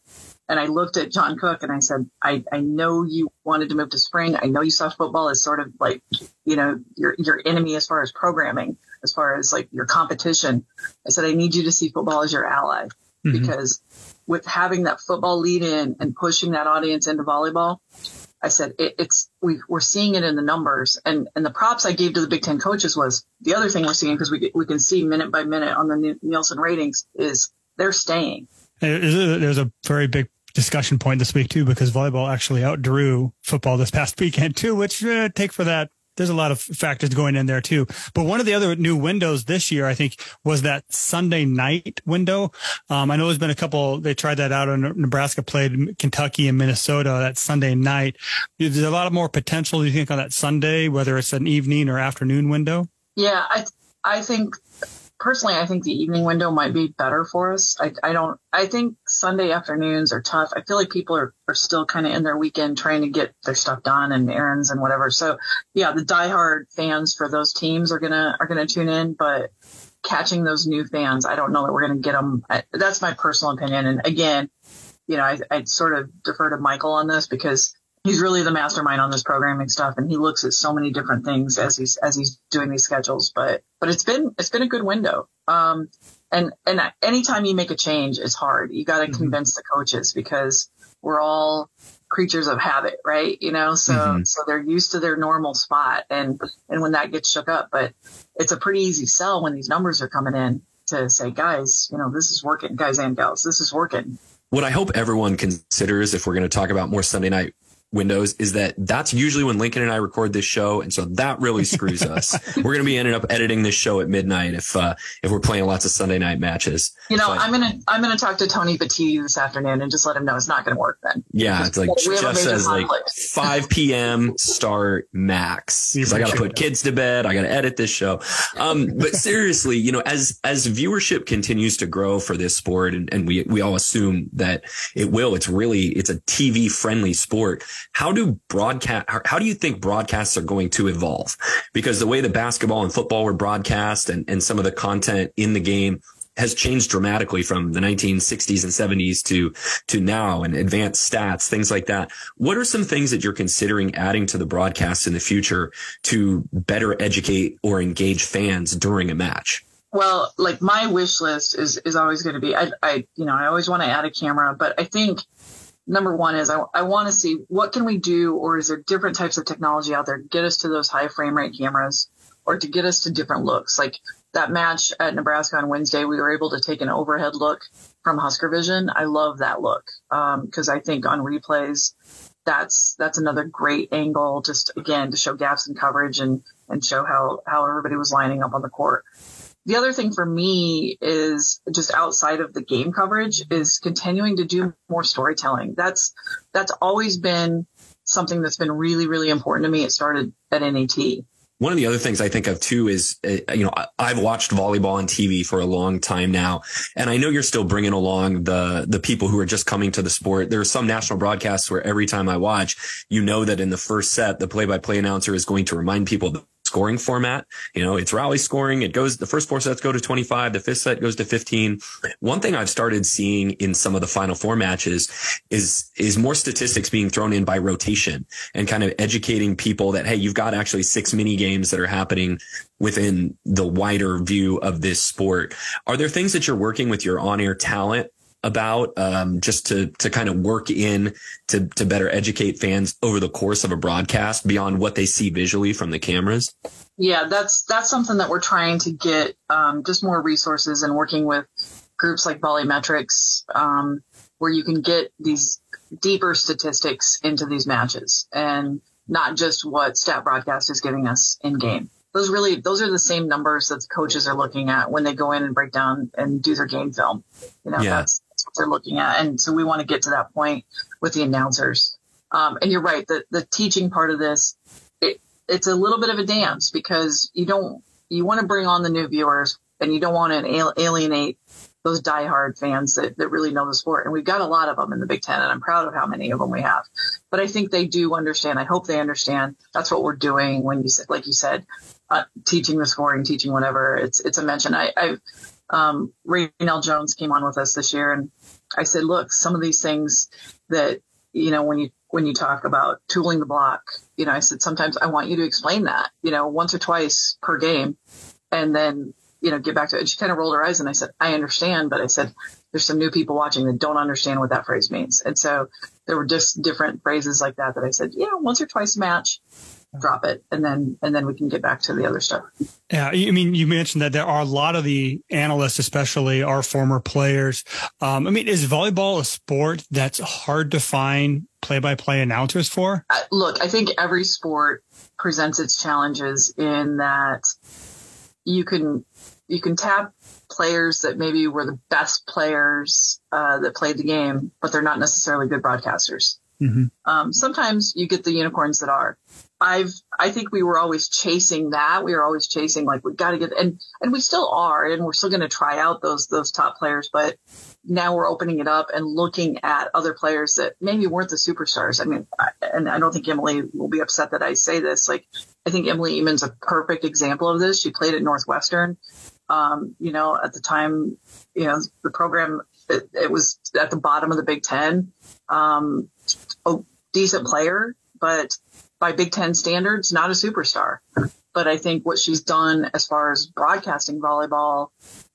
and I looked at John Cook and I said, I, I know you wanted to move to spring. I know you saw football as sort of like, you know, your, your enemy as far as programming, as far as like your competition. I said, I need you to see football as your ally mm-hmm. because with having that football lead in and pushing that audience into volleyball, I said it, it's we are seeing it in the numbers and and the props I gave to the Big Ten coaches was the other thing we're seeing because we we can see minute by minute on the Nielsen ratings is they're staying. There's a very big discussion point this week too because volleyball actually outdrew football this past weekend too, which uh, take for that there's a lot of factors going in there too. But one of the other new windows this year, I think, was that Sunday night window. Um, I know there's been a couple, they tried that out in Nebraska played Kentucky and Minnesota that Sunday night. There's a lot of more potential, do you think, on that Sunday, whether it's an evening or afternoon window? Yeah, I, I think personally, I think the evening window might be better for us. I, I don't, I think Sunday afternoons are tough. I feel like people are, are still kind of in their weekend trying to get their stuff done and errands and whatever. So yeah, the diehard fans for those teams are going to, are going to tune in, but catching those new fans. I don't know that we're going to get them. That's my personal opinion. And again, you know, I, I sort of defer to Michael on this because he's really the mastermind on this programming stuff and he looks at so many different things as he's as he's doing these schedules but but it's been it's been a good window. Um and and anytime you make a change it's hard. You got to mm-hmm. convince the coaches because we're all creatures of habit right? You know so mm-hmm. so they're used to their normal spot and and when that gets shook up but it's a pretty easy sell when these numbers are coming in to say guys you know this is working. Guys and gals this is working. What I hope everyone considers if we're going to talk about more Sunday night windows is that that's usually when Lincoln and I record this show. And so that really screws us. we're going to be ending up editing this show at midnight if, uh, if we're playing lots of Sunday night matches. You know, but, I'm going to, I'm going to talk to Tony Petit this afternoon and just let him know it's not going to work then. Yeah. It's like Jeff says conflict. like 5 p.m. start max. Cause I got to put kids to bed. I got to edit this show. Um, but seriously, you know, as, as viewership continues to grow for this sport and, and we, we all assume that it will, it's really, it's a TV friendly sport how do broadcast, how do you think broadcasts are going to evolve? Because the way the basketball and football were broadcast and, and some of the content in the game has changed dramatically from the 1960s and 70s to to now and advanced stats things like that what are some things that you're considering adding to the broadcast in the future to better educate or engage fans during a match well like my wish list is is always going to be I, I you know i always want to add a camera but i think number one is I, I want to see what can we do or is there different types of technology out there to get us to those high frame rate cameras or to get us to different looks like that match at Nebraska on Wednesday, we were able to take an overhead look from Husker Vision. I love that look because um, I think on replays, that's that's another great angle, just again to show gaps in coverage and and show how how everybody was lining up on the court. The other thing for me is just outside of the game coverage is continuing to do more storytelling. That's that's always been something that's been really really important to me. It started at NET. One of the other things I think of too is, uh, you know, I've watched volleyball on TV for a long time now, and I know you're still bringing along the the people who are just coming to the sport. There are some national broadcasts where every time I watch, you know that in the first set, the play-by-play announcer is going to remind people scoring format. You know, it's rally scoring. It goes, the first four sets go to 25. The fifth set goes to 15. One thing I've started seeing in some of the final four matches is, is more statistics being thrown in by rotation and kind of educating people that, Hey, you've got actually six mini games that are happening within the wider view of this sport. Are there things that you're working with your on air talent about um, just to to kind of work in to to better educate fans over the course of a broadcast beyond what they see visually from the cameras? Yeah, that's that's something that we're trying to get um, just more resources and working with groups like Volleymetrics, um, where you can get these deeper statistics into these matches and not just what Stat Broadcast is giving us in game. Those really, those are the same numbers that the coaches are looking at when they go in and break down and do their game film. You know, yeah. that's they're looking at. And so we want to get to that point with the announcers. Um, and you're right, the, the teaching part of this, it, it's a little bit of a dance because you don't, you want to bring on the new viewers and you don't want to alienate those diehard fans that, that really know the sport. And we've got a lot of them in the Big Ten, and I'm proud of how many of them we have. But I think they do understand. I hope they understand. That's what we're doing when you said, like you said, uh, teaching the scoring, teaching whatever. It's it's a mention. I, I um, Raynell Jones came on with us this year, and I said, look, some of these things that you know when you when you talk about tooling the block, you know, I said sometimes I want you to explain that, you know, once or twice per game, and then you know get back to it. And she kind of rolled her eyes, and I said, I understand, but I said there's some new people watching that don't understand what that phrase means, and so there were just different phrases like that that I said, yeah, once or twice a match drop it and then and then we can get back to the other stuff yeah i mean you mentioned that there are a lot of the analysts especially our former players um, i mean is volleyball a sport that's hard to find play-by-play announcers for uh, look i think every sport presents its challenges in that you can you can tap players that maybe were the best players uh, that played the game but they're not necessarily good broadcasters Mm-hmm. Um, sometimes you get the unicorns that are. I've, I think we were always chasing that. We were always chasing like we got to get, and and we still are, and we're still going to try out those those top players. But now we're opening it up and looking at other players that maybe weren't the superstars. I mean, I, and I don't think Emily will be upset that I say this. Like, I think Emily Ehman's a perfect example of this. She played at Northwestern. Um, you know, at the time, you know, the program, it, it was at the bottom of the Big Ten. Um, a decent player, but by Big Ten standards, not a superstar. But I think what she's done as far as broadcasting volleyball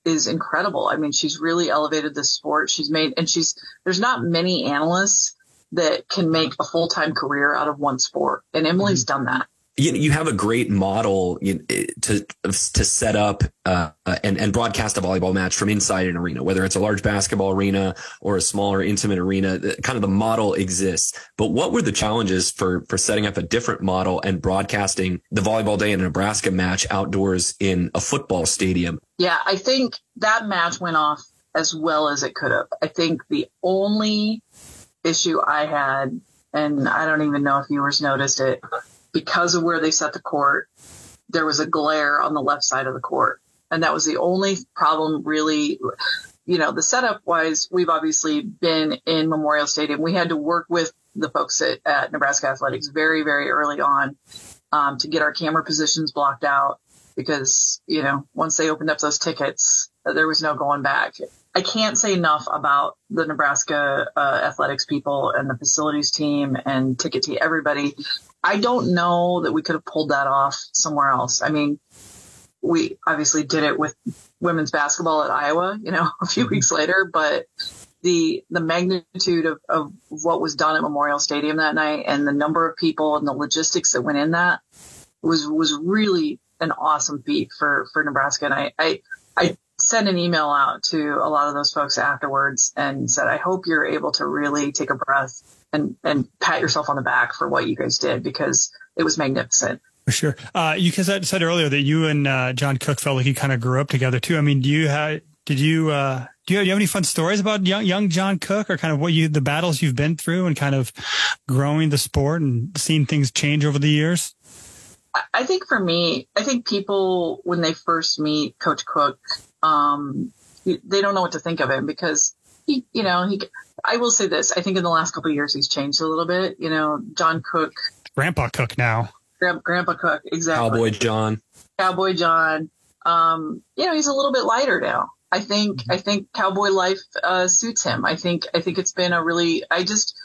is incredible. I mean, she's really elevated the sport. She's made, and she's, there's not many analysts that can make a full time career out of one sport. And Emily's mm-hmm. done that you, you have a great model to to set up uh, and and broadcast a volleyball match from inside an arena, whether it's a large basketball arena or a smaller intimate arena. Kind of the model exists. But what were the challenges for for setting up a different model and broadcasting the volleyball day in Nebraska match outdoors in a football stadium? Yeah, I think that match went off as well as it could have. I think the only issue I had, and I don't even know if viewers noticed it because of where they set the court, there was a glare on the left side of the court. And that was the only problem really. You know, the setup wise, we've obviously been in Memorial Stadium. We had to work with the folks at, at Nebraska Athletics very, very early on um, to get our camera positions blocked out because, you know, once they opened up those tickets, there was no going back. I can't say enough about the Nebraska uh, athletics people and the facilities team and ticket team, everybody I don't know that we could have pulled that off somewhere else. I mean, we obviously did it with women's basketball at Iowa, you know, a few mm-hmm. weeks later, but the the magnitude of, of what was done at Memorial Stadium that night and the number of people and the logistics that went in that was was really an awesome feat for for Nebraska. And I I, I sent an email out to a lot of those folks afterwards and said, I hope you're able to really take a breath and and pat yourself on the back for what you guys did because it was magnificent. For sure. Uh, you said earlier that you and uh, John Cook felt like you kind of grew up together too. I mean, do you have did you uh, do you have, do you have any fun stories about young young John Cook or kind of what you the battles you've been through and kind of growing the sport and seeing things change over the years? I think for me, I think people when they first meet Coach Cook, um, they don't know what to think of him because he, you know, he I will say this. I think in the last couple of years, he's changed a little bit. You know, John Cook. Grandpa Cook now. Grandpa Cook, exactly. Cowboy John. Cowboy John. Um, you know, he's a little bit lighter now. I think, mm-hmm. I think cowboy life, uh, suits him. I think, I think it's been a really, I just,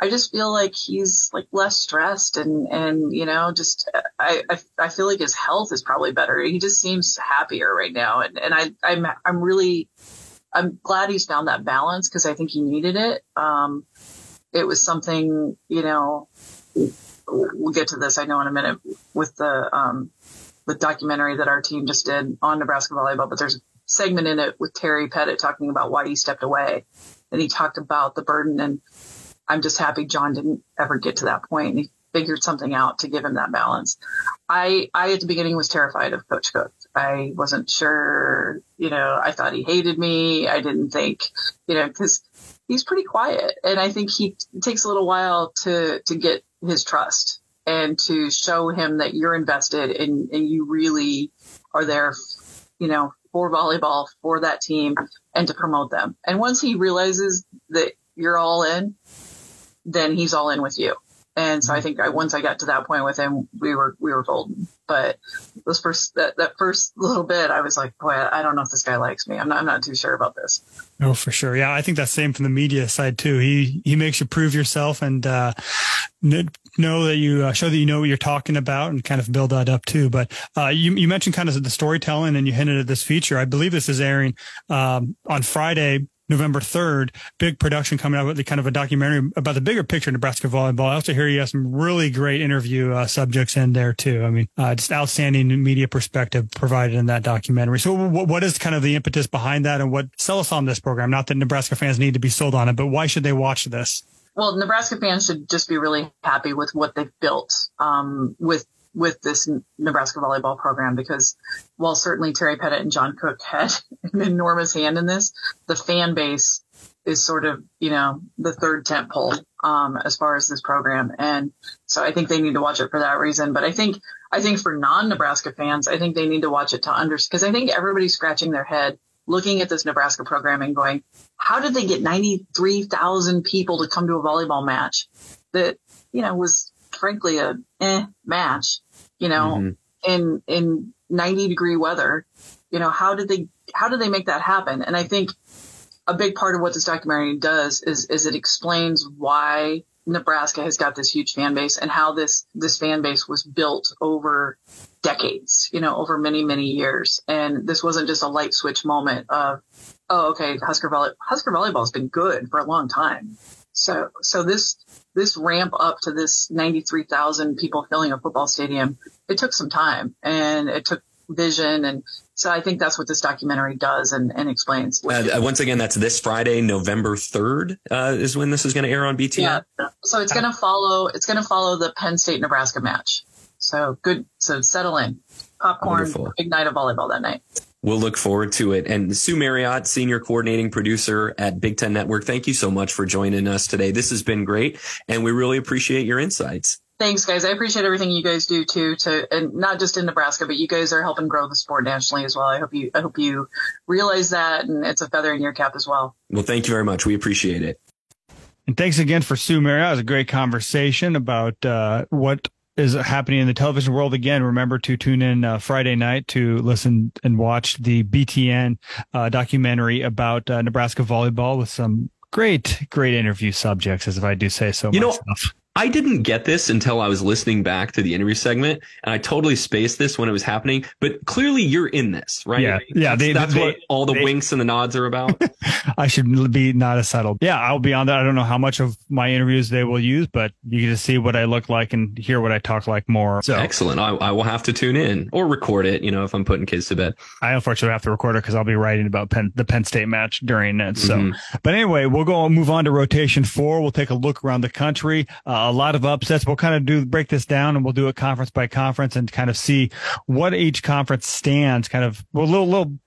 I just feel like he's like less stressed and, and, you know, just, I, I, I feel like his health is probably better. He just seems happier right now. And, and I, I'm, I'm really, I'm glad he's found that balance because I think he needed it. Um, it was something, you know, we'll get to this, I know in a minute with the, um, the documentary that our team just did on Nebraska volleyball, but there's a segment in it with Terry Pettit talking about why he stepped away. And he talked about the burden and I'm just happy John didn't ever get to that point. He figured something out to give him that balance. I, I at the beginning was terrified of Coach Cook. I wasn't sure, you know, I thought he hated me. I didn't think, you know, cause he's pretty quiet and I think he takes a little while to, to get his trust and to show him that you're invested and, and you really are there, you know, for volleyball, for that team and to promote them. And once he realizes that you're all in, then he's all in with you. And so I think I, once I got to that point with him, we were we were golden. But those first that, that first little bit, I was like, boy, I don't know if this guy likes me. I'm not I'm not too sure about this. Oh, for sure. Yeah, I think that's same from the media side too. He he makes you prove yourself and uh, know that you uh, show that you know what you're talking about and kind of build that up too. But uh, you you mentioned kind of the storytelling and you hinted at this feature. I believe this is airing um, on Friday November 3rd, big production coming out with the kind of a documentary about the bigger picture of Nebraska volleyball. I also hear you have some really great interview uh, subjects in there too. I mean, uh, just outstanding media perspective provided in that documentary. So what, what is kind of the impetus behind that and what sell us on this program? Not that Nebraska fans need to be sold on it, but why should they watch this? Well, Nebraska fans should just be really happy with what they've built um, with with this Nebraska volleyball program because while certainly Terry Pettit and John Cook had an enormous hand in this, the fan base is sort of, you know, the third tent pole, um, as far as this program. And so I think they need to watch it for that reason. But I think, I think for non-Nebraska fans, I think they need to watch it to understand, because I think everybody's scratching their head looking at this Nebraska program and going, how did they get 93,000 people to come to a volleyball match that, you know, was frankly a eh match, you know, mm-hmm. in in 90 degree weather You know, how did they how did they make that happen? And I think a big part of what this documentary does is is it explains why Nebraska has got this huge fan base and how this this fan base was built over decades, you know, over many many years. And this wasn't just a light switch moment of, oh, okay, Husker volley Husker volleyball has been good for a long time. So so this this ramp up to this 93,000 people filling a football stadium, it took some time and it took vision and so I think that's what this documentary does and, and explains. Uh, once again, that's this Friday, November 3rd, uh, is when this is going to air on BTN. Yeah. So it's going to follow, it's going to follow the Penn State Nebraska match. So good. So settle in. Popcorn, Wonderful. big night of volleyball that night. We'll look forward to it. And Sue Maryott, senior coordinating producer at Big Ten Network, thank you so much for joining us today. This has been great, and we really appreciate your insights. Thanks, guys. I appreciate everything you guys do too. To and not just in Nebraska, but you guys are helping grow the sport nationally as well. I hope you I hope you realize that, and it's a feather in your cap as well. Well, thank you very much. We appreciate it. And thanks again for Sue Maryott. It was a great conversation about uh, what is happening in the television world. Again, remember to tune in uh, Friday night to listen and watch the BTN uh, documentary about uh, Nebraska volleyball with some great, great interview subjects, as if I do say so you myself. Know, I didn't get this until I was listening back to the interview segment, and I totally spaced this when it was happening. But clearly, you're in this, right? Yeah, yeah. That's, they, that's they, what all the they, winks and the nods are about. I should be not as settled. Yeah, I'll be on that. I don't know how much of my interviews they will use, but you to see what I look like and hear what I talk like more. So excellent. I, I will have to tune in or record it. You know, if I'm putting kids to bed. I unfortunately have to record it because I'll be writing about Penn, the Penn State match during it. So, mm-hmm. but anyway, we'll go move on to rotation four. We'll take a look around the country. Uh, a lot of upsets. We'll kind of do break this down and we'll do it conference by conference and kind of see what each conference stands kind of a little little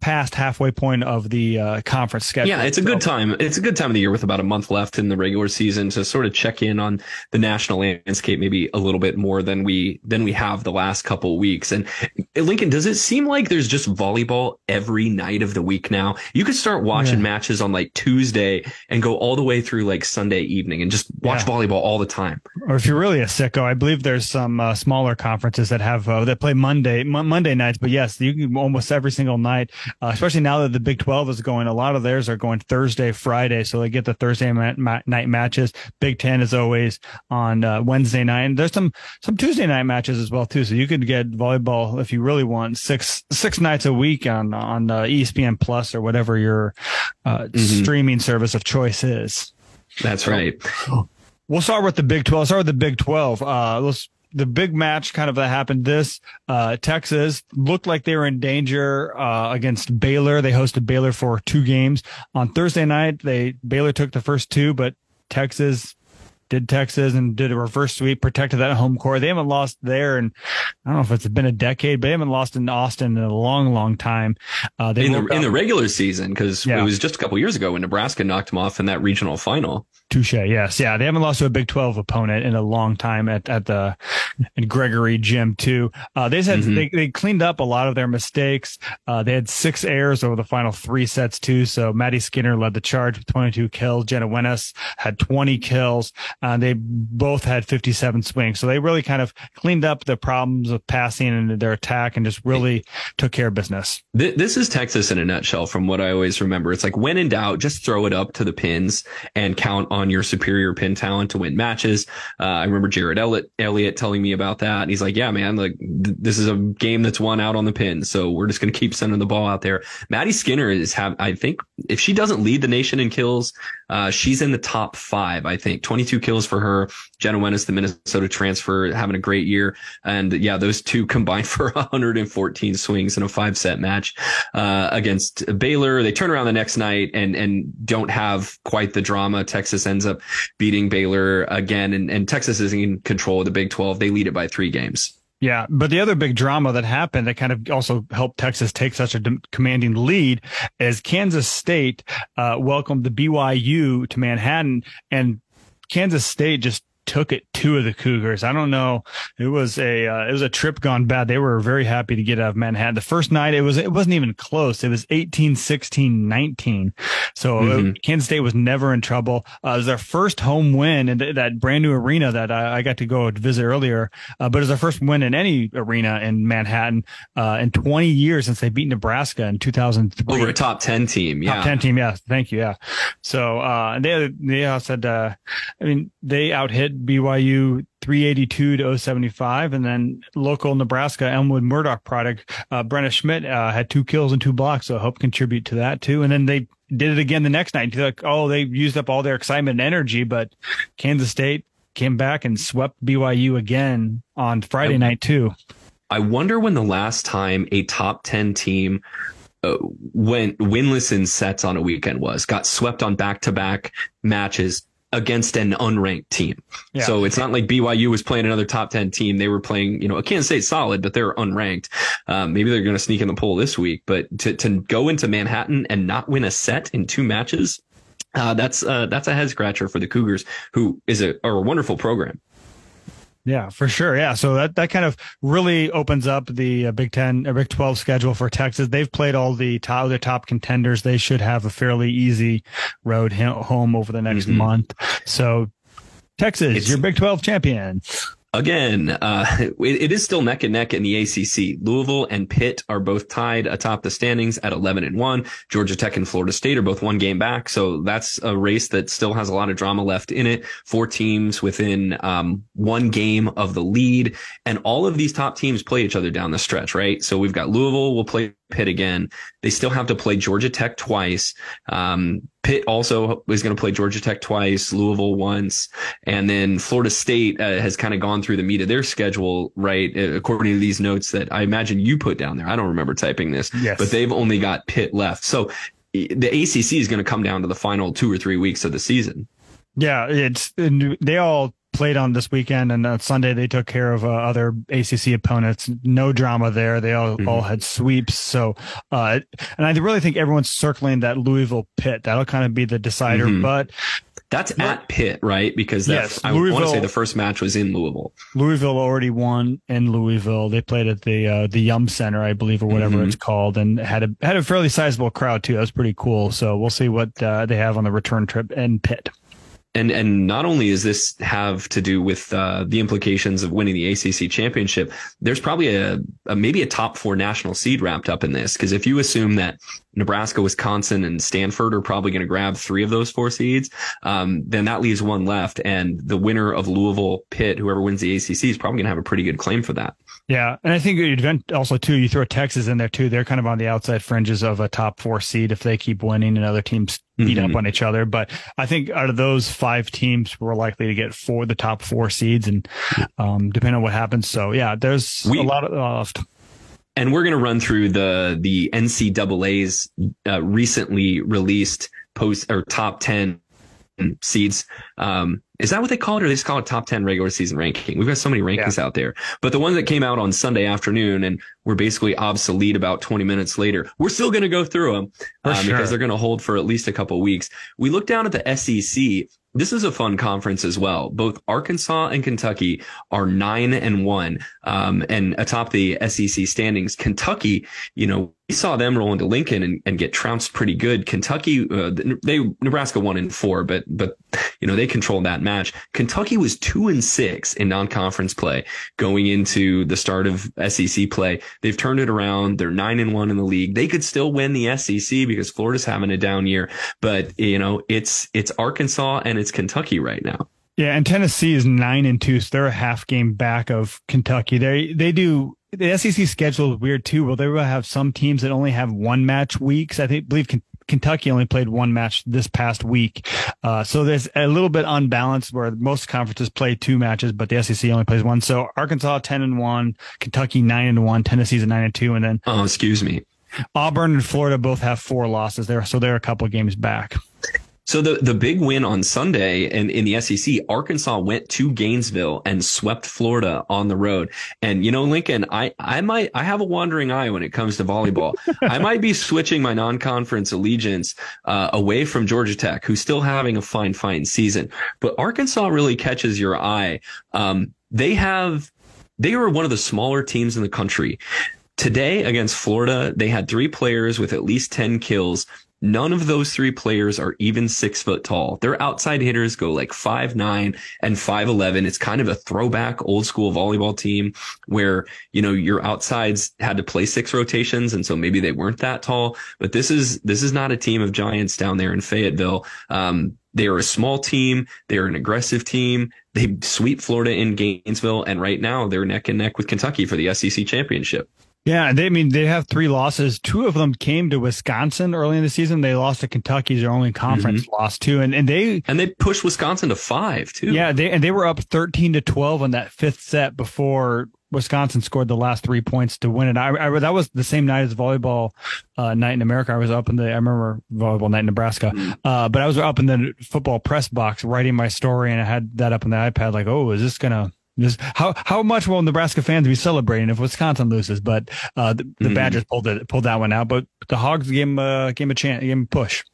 past halfway point of the uh, conference schedule. Yeah, it's a good time. It's a good time of the year with about a month left in the regular season to sort of check in on the national landscape, maybe a little bit more than we than we have the last couple weeks. And Lincoln, does it seem like there's just volleyball every night of the week now? You could start watching yeah. matches on like Tuesday and go all the way through like Sunday evening and just watch yeah. volleyball all the time. Or if you're really a sicko, I believe there's some uh, smaller conferences that have uh, that play Monday m- Monday nights. But yes, you can almost every single night night, uh, especially now that the Big 12 is going. A lot of theirs are going Thursday, Friday, so they get the Thursday ma- ma- night matches. Big 10 is always on uh, Wednesday night. And there's some some Tuesday night matches as well too. So you could get volleyball if you really want six six nights a week on on uh, ESPN Plus or whatever your uh, mm-hmm. streaming service of choice is. That's right. We'll start with the Big 12. Start with the Big 12. Uh, let's the big match kind of that happened this uh, texas looked like they were in danger uh, against baylor. They hosted baylor for two games. On thursday night they baylor took the first two but texas did Texas and did a reverse sweep, protected that home court. They haven't lost there, and I don't know if it's been a decade, but they haven't lost in Austin in a long, long time. Uh, in the in the regular season, because yeah. it was just a couple years ago when Nebraska knocked them off in that regional final. Touche. Yes. Yeah. They haven't lost to a Big 12 opponent in a long time at, at the in Gregory Gym too. Uh, they said mm-hmm. they, they cleaned up a lot of their mistakes. Uh, they had six errors over the final three sets too. So Maddie Skinner led the charge with 22 kills. Jenna Wenaas had 20 kills. Uh, they both had 57 swings. So they really kind of cleaned up the problems of passing and their attack and just really took care of business. This is Texas in a nutshell from what I always remember. It's like when in doubt, just throw it up to the pins and count on your superior pin talent to win matches. Uh, I remember Jerritt Elliott, telling me about that. And he's like, yeah, man, like th- this is a game that's won out on the pin. So we're just going to keep sending the ball out there. Maddie Skinner is have, I think if she doesn't lead the nation in kills, uh, she's in the top five, I think 22 kills for her. Jenna Wenaas, the Minnesota transfer, having a great year. And yeah, those two combined for 114 swings in a five set match, uh, against Baylor. They turn around the next night and, and don't have quite the drama. Texas ends up beating Baylor again and, and Texas is in control of the Big 12. They lead it by three games. Yeah, but the other big drama that happened that kind of also helped Texas take such a commanding lead is Kansas State uh, welcomed the BYU to Manhattan, and Kansas State just took it to the Cougars. I don't know. It was a uh, it was a trip gone bad. They were very happy to get out of Manhattan. The first night it was it wasn't even close. It was 18 16 19. So uh, mm-hmm. Kansas State was never in trouble. Uh, it was their first home win in th- that brand new arena that I, I, got to go visit earlier. Uh, but it was their first win in any arena in Manhattan uh, in 20 years since they beat Nebraska in 2003. Over a top 10 team. Yeah. Top 10 team. Yeah. Thank you. Yeah. So uh, they they said I mean they out hit BYU 382 to 075. And then local Nebraska Elmwood Murdock product, uh, Brenna Schmidt, uh, had two kills and two blocks. So I hope contribute to that too. And then they did it again the next night. Like, oh, they used up all their excitement and energy, but Kansas State came back and swept BYU again on Friday I, night too. I wonder when the last time a top 10 team uh, went winless in sets on a weekend was got swept on back to back matches against an unranked team. Yeah. So it's not like BYU was playing another top 10 team. They were playing, you know, a Kansas State solid, but they're unranked. Um, maybe they're going to sneak in the poll this week, but to, to go into Manhattan and not win a set in two matches, uh, that's, uh, that's a head scratcher for the Cougars, who is a, a wonderful program. Yeah, for sure. Yeah. So that, that kind of really opens up the uh, Big 10 or uh, Big 12 schedule for Texas. They've played all the top, the top contenders. They should have a fairly easy road home over the next mm-hmm. month. So Texas, it's, your Big 12 champion again, uh, it, it is still neck and neck in the ACC. Louisville and Pitt are both tied atop the standings at 11 and 1. Georgia Tech and Florida State are both one game back. So that's a race that still has a lot of drama left in it. Four teams within um, one game of the lead. And all of these top teams play each other down the stretch, right? So we've got Louisville will play Pitt again. They still have to play Georgia Tech twice. Um, Pitt also is going to play Georgia Tech twice, Louisville once, and then Florida State uh, has kind of gone through the meat of their schedule, right? According to these notes that I imagine you put down there. I don't remember typing this, yes. but they've only got Pitt left. So the ACC is going to come down to the final two or three weeks of the season. Yeah, it's they all played on this weekend, and on Sunday they took care of uh, other ACC opponents. No drama there. They all, mm-hmm. all had sweeps. So, uh, and I really think everyone's circling that Louisville Pitt. That'll kind of be the decider. Mm-hmm. But that's at Pitt, right? Because yes, I want to say the first match was in Louisville. Louisville already won in Louisville. They played at the uh, the Yum Center, I believe, or whatever mm-hmm. it's called, and had a had a fairly sizable crowd too. That was pretty cool. So we'll see what uh, they have on the return trip in Pitt and and not only does this have to do with uh, the implications of winning the ACC championship, there's probably a, a maybe a top four national seed wrapped up in this. Because if you assume that Nebraska, Wisconsin, and Stanford are probably going to grab three of those four seeds, um, then that leaves one left, and the winner of Louisville, Pitt, whoever wins the ACC, is probably going to have a pretty good claim for that. Yeah, and I think event also too. You throw Texas in there too. They're kind of on the outside fringes of a top four seed if they keep winning and other teams beat mm-hmm. up on each other. But I think out of those five teams, we're likely to get four the top four seeds, and um, depending on what happens. So yeah, there's we, a lot of. Uh, and we're going to run through the the NCAA's uh, recently released post or top ten seeds. Um, is that what they call it, or they just call it top 10 regular season ranking? We've got so many rankings yeah. out there. But the ones that came out on Sunday afternoon and were basically obsolete about 20 minutes later, we're still going to go through them um, sure. because they're going to hold for at least a couple weeks. We look down at the SEC this is a fun conference as well. Both Arkansas and Kentucky are nine and one, um, and atop the SEC standings. Kentucky, you know, we saw them roll into Lincoln and, and get trounced pretty good. Kentucky, uh, they Nebraska one and four, but but you know they controlled that match. Kentucky was two and six in non-conference play going into the start of SEC play. They've turned it around. They're nine and one in the league. They could still win the SEC because Florida's having a down year, but you know it's it's Arkansas and it's Kentucky right now. Yeah, and Tennessee is nine and two, so they're a half game back of Kentucky. They they do the SEC schedule is weird too. Well, they will have some teams that only have one match weeks. I think believe Kentucky only played one match this past week, uh, so there's a little bit unbalanced where most conferences play two matches, but the SEC only plays one. So Arkansas ten and one, Kentucky nine and one, Tennessee's a nine and two, and then oh, excuse me, Auburn and Florida both have four losses there, so they're a couple of games back. So the, the big win on Sunday in, in the SEC, Arkansas went to Gainesville and swept Florida on the road. And you know, Lincoln, I, I might, I have a wandering eye when it comes to volleyball. I might be switching my non-conference allegiance, uh, away from Georgia Tech, who's still having a fine, fine season. But Arkansas really catches your eye. Um, they have, they are one of the smaller teams in the country. Today against Florida, they had three players with at least 10 kills. None of those three players are even six foot tall. Their outside hitters go like five nine and five eleven. It's kind of a throwback old school volleyball team where, you know, your outsides had to play six rotations. And so maybe they weren't that tall, but this is, this is not a team of giants down there in Fayetteville. Um, they are a small team. They're an aggressive team. They sweep Florida in Gainesville. And right now they're neck and neck with Kentucky for the SEC championship. Yeah, they I mean they have three losses. Two of them came to Wisconsin early in the season. They lost to Kentucky, their only conference mm-hmm. loss too, and and they and they pushed Wisconsin to five too. Yeah, they and they were up thirteen to twelve on that fifth set before Wisconsin scored the last three points to win it. I, I that was the same night as volleyball uh, night in America. I was up in the I remember volleyball night in Nebraska, mm-hmm. uh, but I was up in the football press box writing my story, and I had that up on the iPad. Like, oh, is this gonna just how how much will Nebraska fans be celebrating if Wisconsin loses? But uh, the, the mm-hmm. Badgers pulled it pulled that one out. But the Hogs gave him uh, gave him a chance, gave him a push.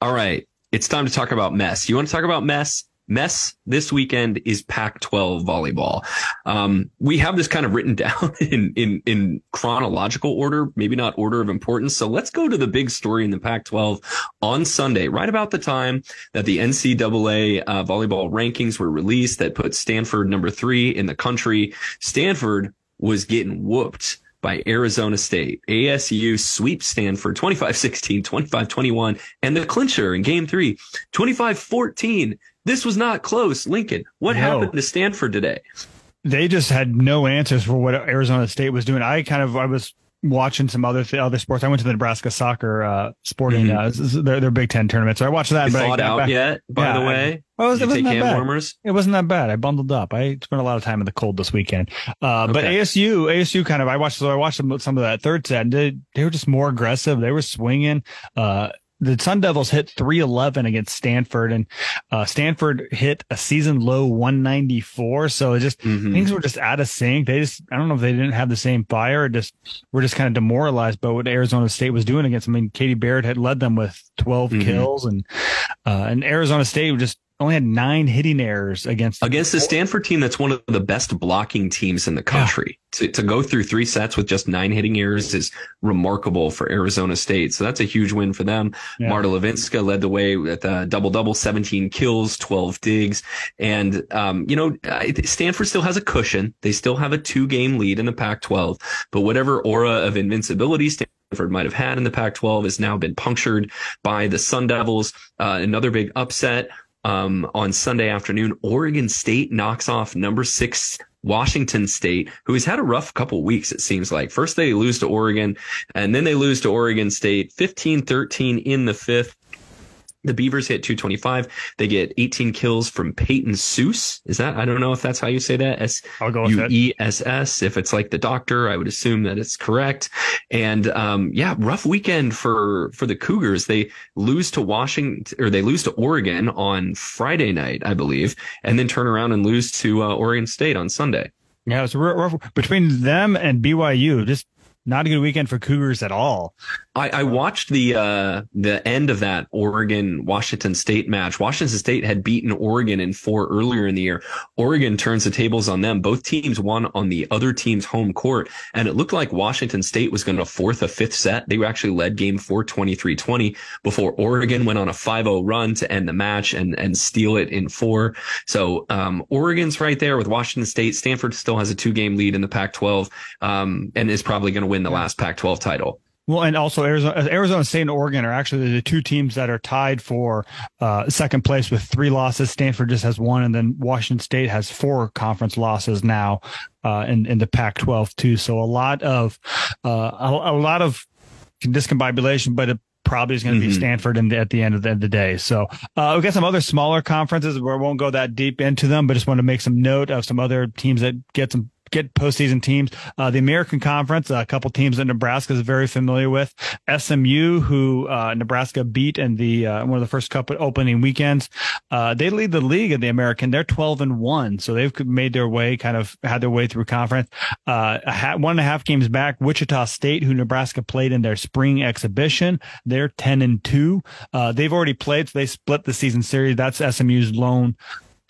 All right, it's time to talk about mess. You want to talk about mess? Mess this weekend is Pac-12 volleyball. Um, we have this kind of written down in, in, in chronological order, maybe not order of importance. So let's go to the big story in the Pac-12 on Sunday, right about the time that the NCAA uh, volleyball rankings were released that put Stanford number three in the country. Stanford was getting whooped by Arizona State. ASU sweeps Stanford 25-16, 25-21, and the clincher in game three, 25-14. This was not close. Lincoln, what no. happened to Stanford today? They just had no answers for what Arizona State was doing. I kind of, I was watching some other th- other sports. I went to the Nebraska soccer uh, sporting mm-hmm. uh, their, their Big Ten tournament, so I watched that. You but thawed out back. yet? By yeah, the way, I, well, it, wasn't that bad. Warmers? It wasn't that bad. I bundled up. I spent a lot of time in the cold this weekend. Uh, okay. But ASU, ASU kind of. I watched. So I watched some, some of that third set. And they, they were just more aggressive. They were swinging. Uh, the Sun Devils hit 311 against Stanford and uh, Stanford hit a season low 194. So it just mm-hmm. things were just out of sync. They just, I don't know if they didn't have the same fire or just were just kind of demoralized by what Arizona State was doing against. I mean, Caitie Baird had led them with 12 mm-hmm. kills and, uh, and Arizona State just only had nine hitting errors against against the Stanford team that's one of the best blocking teams in the country. Yeah. To, to go through three sets with just nine hitting errors is remarkable for Arizona State. So that's a huge win for them. Yeah. Marta Levinska led the way with a double double, 17 kills, 12 digs. And, um, you know, Stanford still has a cushion. They still have a two game lead in the Pac 12, but whatever aura of invincibility Stanford might have had in the Pac 12 has now been punctured by the Sun Devils. Uh, another big upset um, on Sunday afternoon. Oregon State knocks off number six Washington State, who has had a rough couple weeks, it seems like. First they lose to Oregon, and then they lose to Oregon State 15-13 in the fifth. The Beavers hit 225. They get 18 kills from Peyton Seuss. Is that, I don't know if that's how you say that. S U E S S. If it's like the doctor, I would assume that it's correct. And, um, yeah, rough weekend for, for the Cougars. They lose to Washington or they lose to Oregon on Friday night, I believe, and then turn around and lose to uh, Oregon State on Sunday. Yeah, it's rough between them and BYU. Just not a good weekend for Cougars at all. I, I watched the uh, the end of that Oregon Washington State match. Washington State had beaten Oregon in four earlier in the year. Oregon turns the tables on them. Both teams won on the other team's home court, and it looked like Washington State was going to fourth a fifth set. They actually led game four 23-20 before Oregon went on a 5-0 run to end the match and and steal it in four. So um, Oregon's right there with Washington State. Stanford still has a two game lead in the Pac-12 um, and is probably going to win the last Pac-12 title. Well, and also Arizona, Arizona State and Oregon are actually the two teams that are tied for uh, second place with three losses. Stanford just has one, and then Washington State has four conference losses now uh, in in the Pac-12 too. So a lot of uh, a, a, lot of discombobulation, but it probably is going to mm-hmm. be Stanford in the, at the end of the, the day. So uh, we got some other smaller conferences where we won't go that deep into them, but just want to make some note of some other teams that get some get postseason teams. Uh, the American Conference, a couple teams that Nebraska is very familiar with. SMU, who uh, Nebraska beat in the uh, one of the first couple opening weekends, uh, they lead the league in the American. They're twelve and one, so they've made their way, kind of had their way through conference. Uh, one and a half games back, Wichita State, who Nebraska played in their spring exhibition, they're ten and two. Uh, they've already played, so they split the season series. That's SMU's lone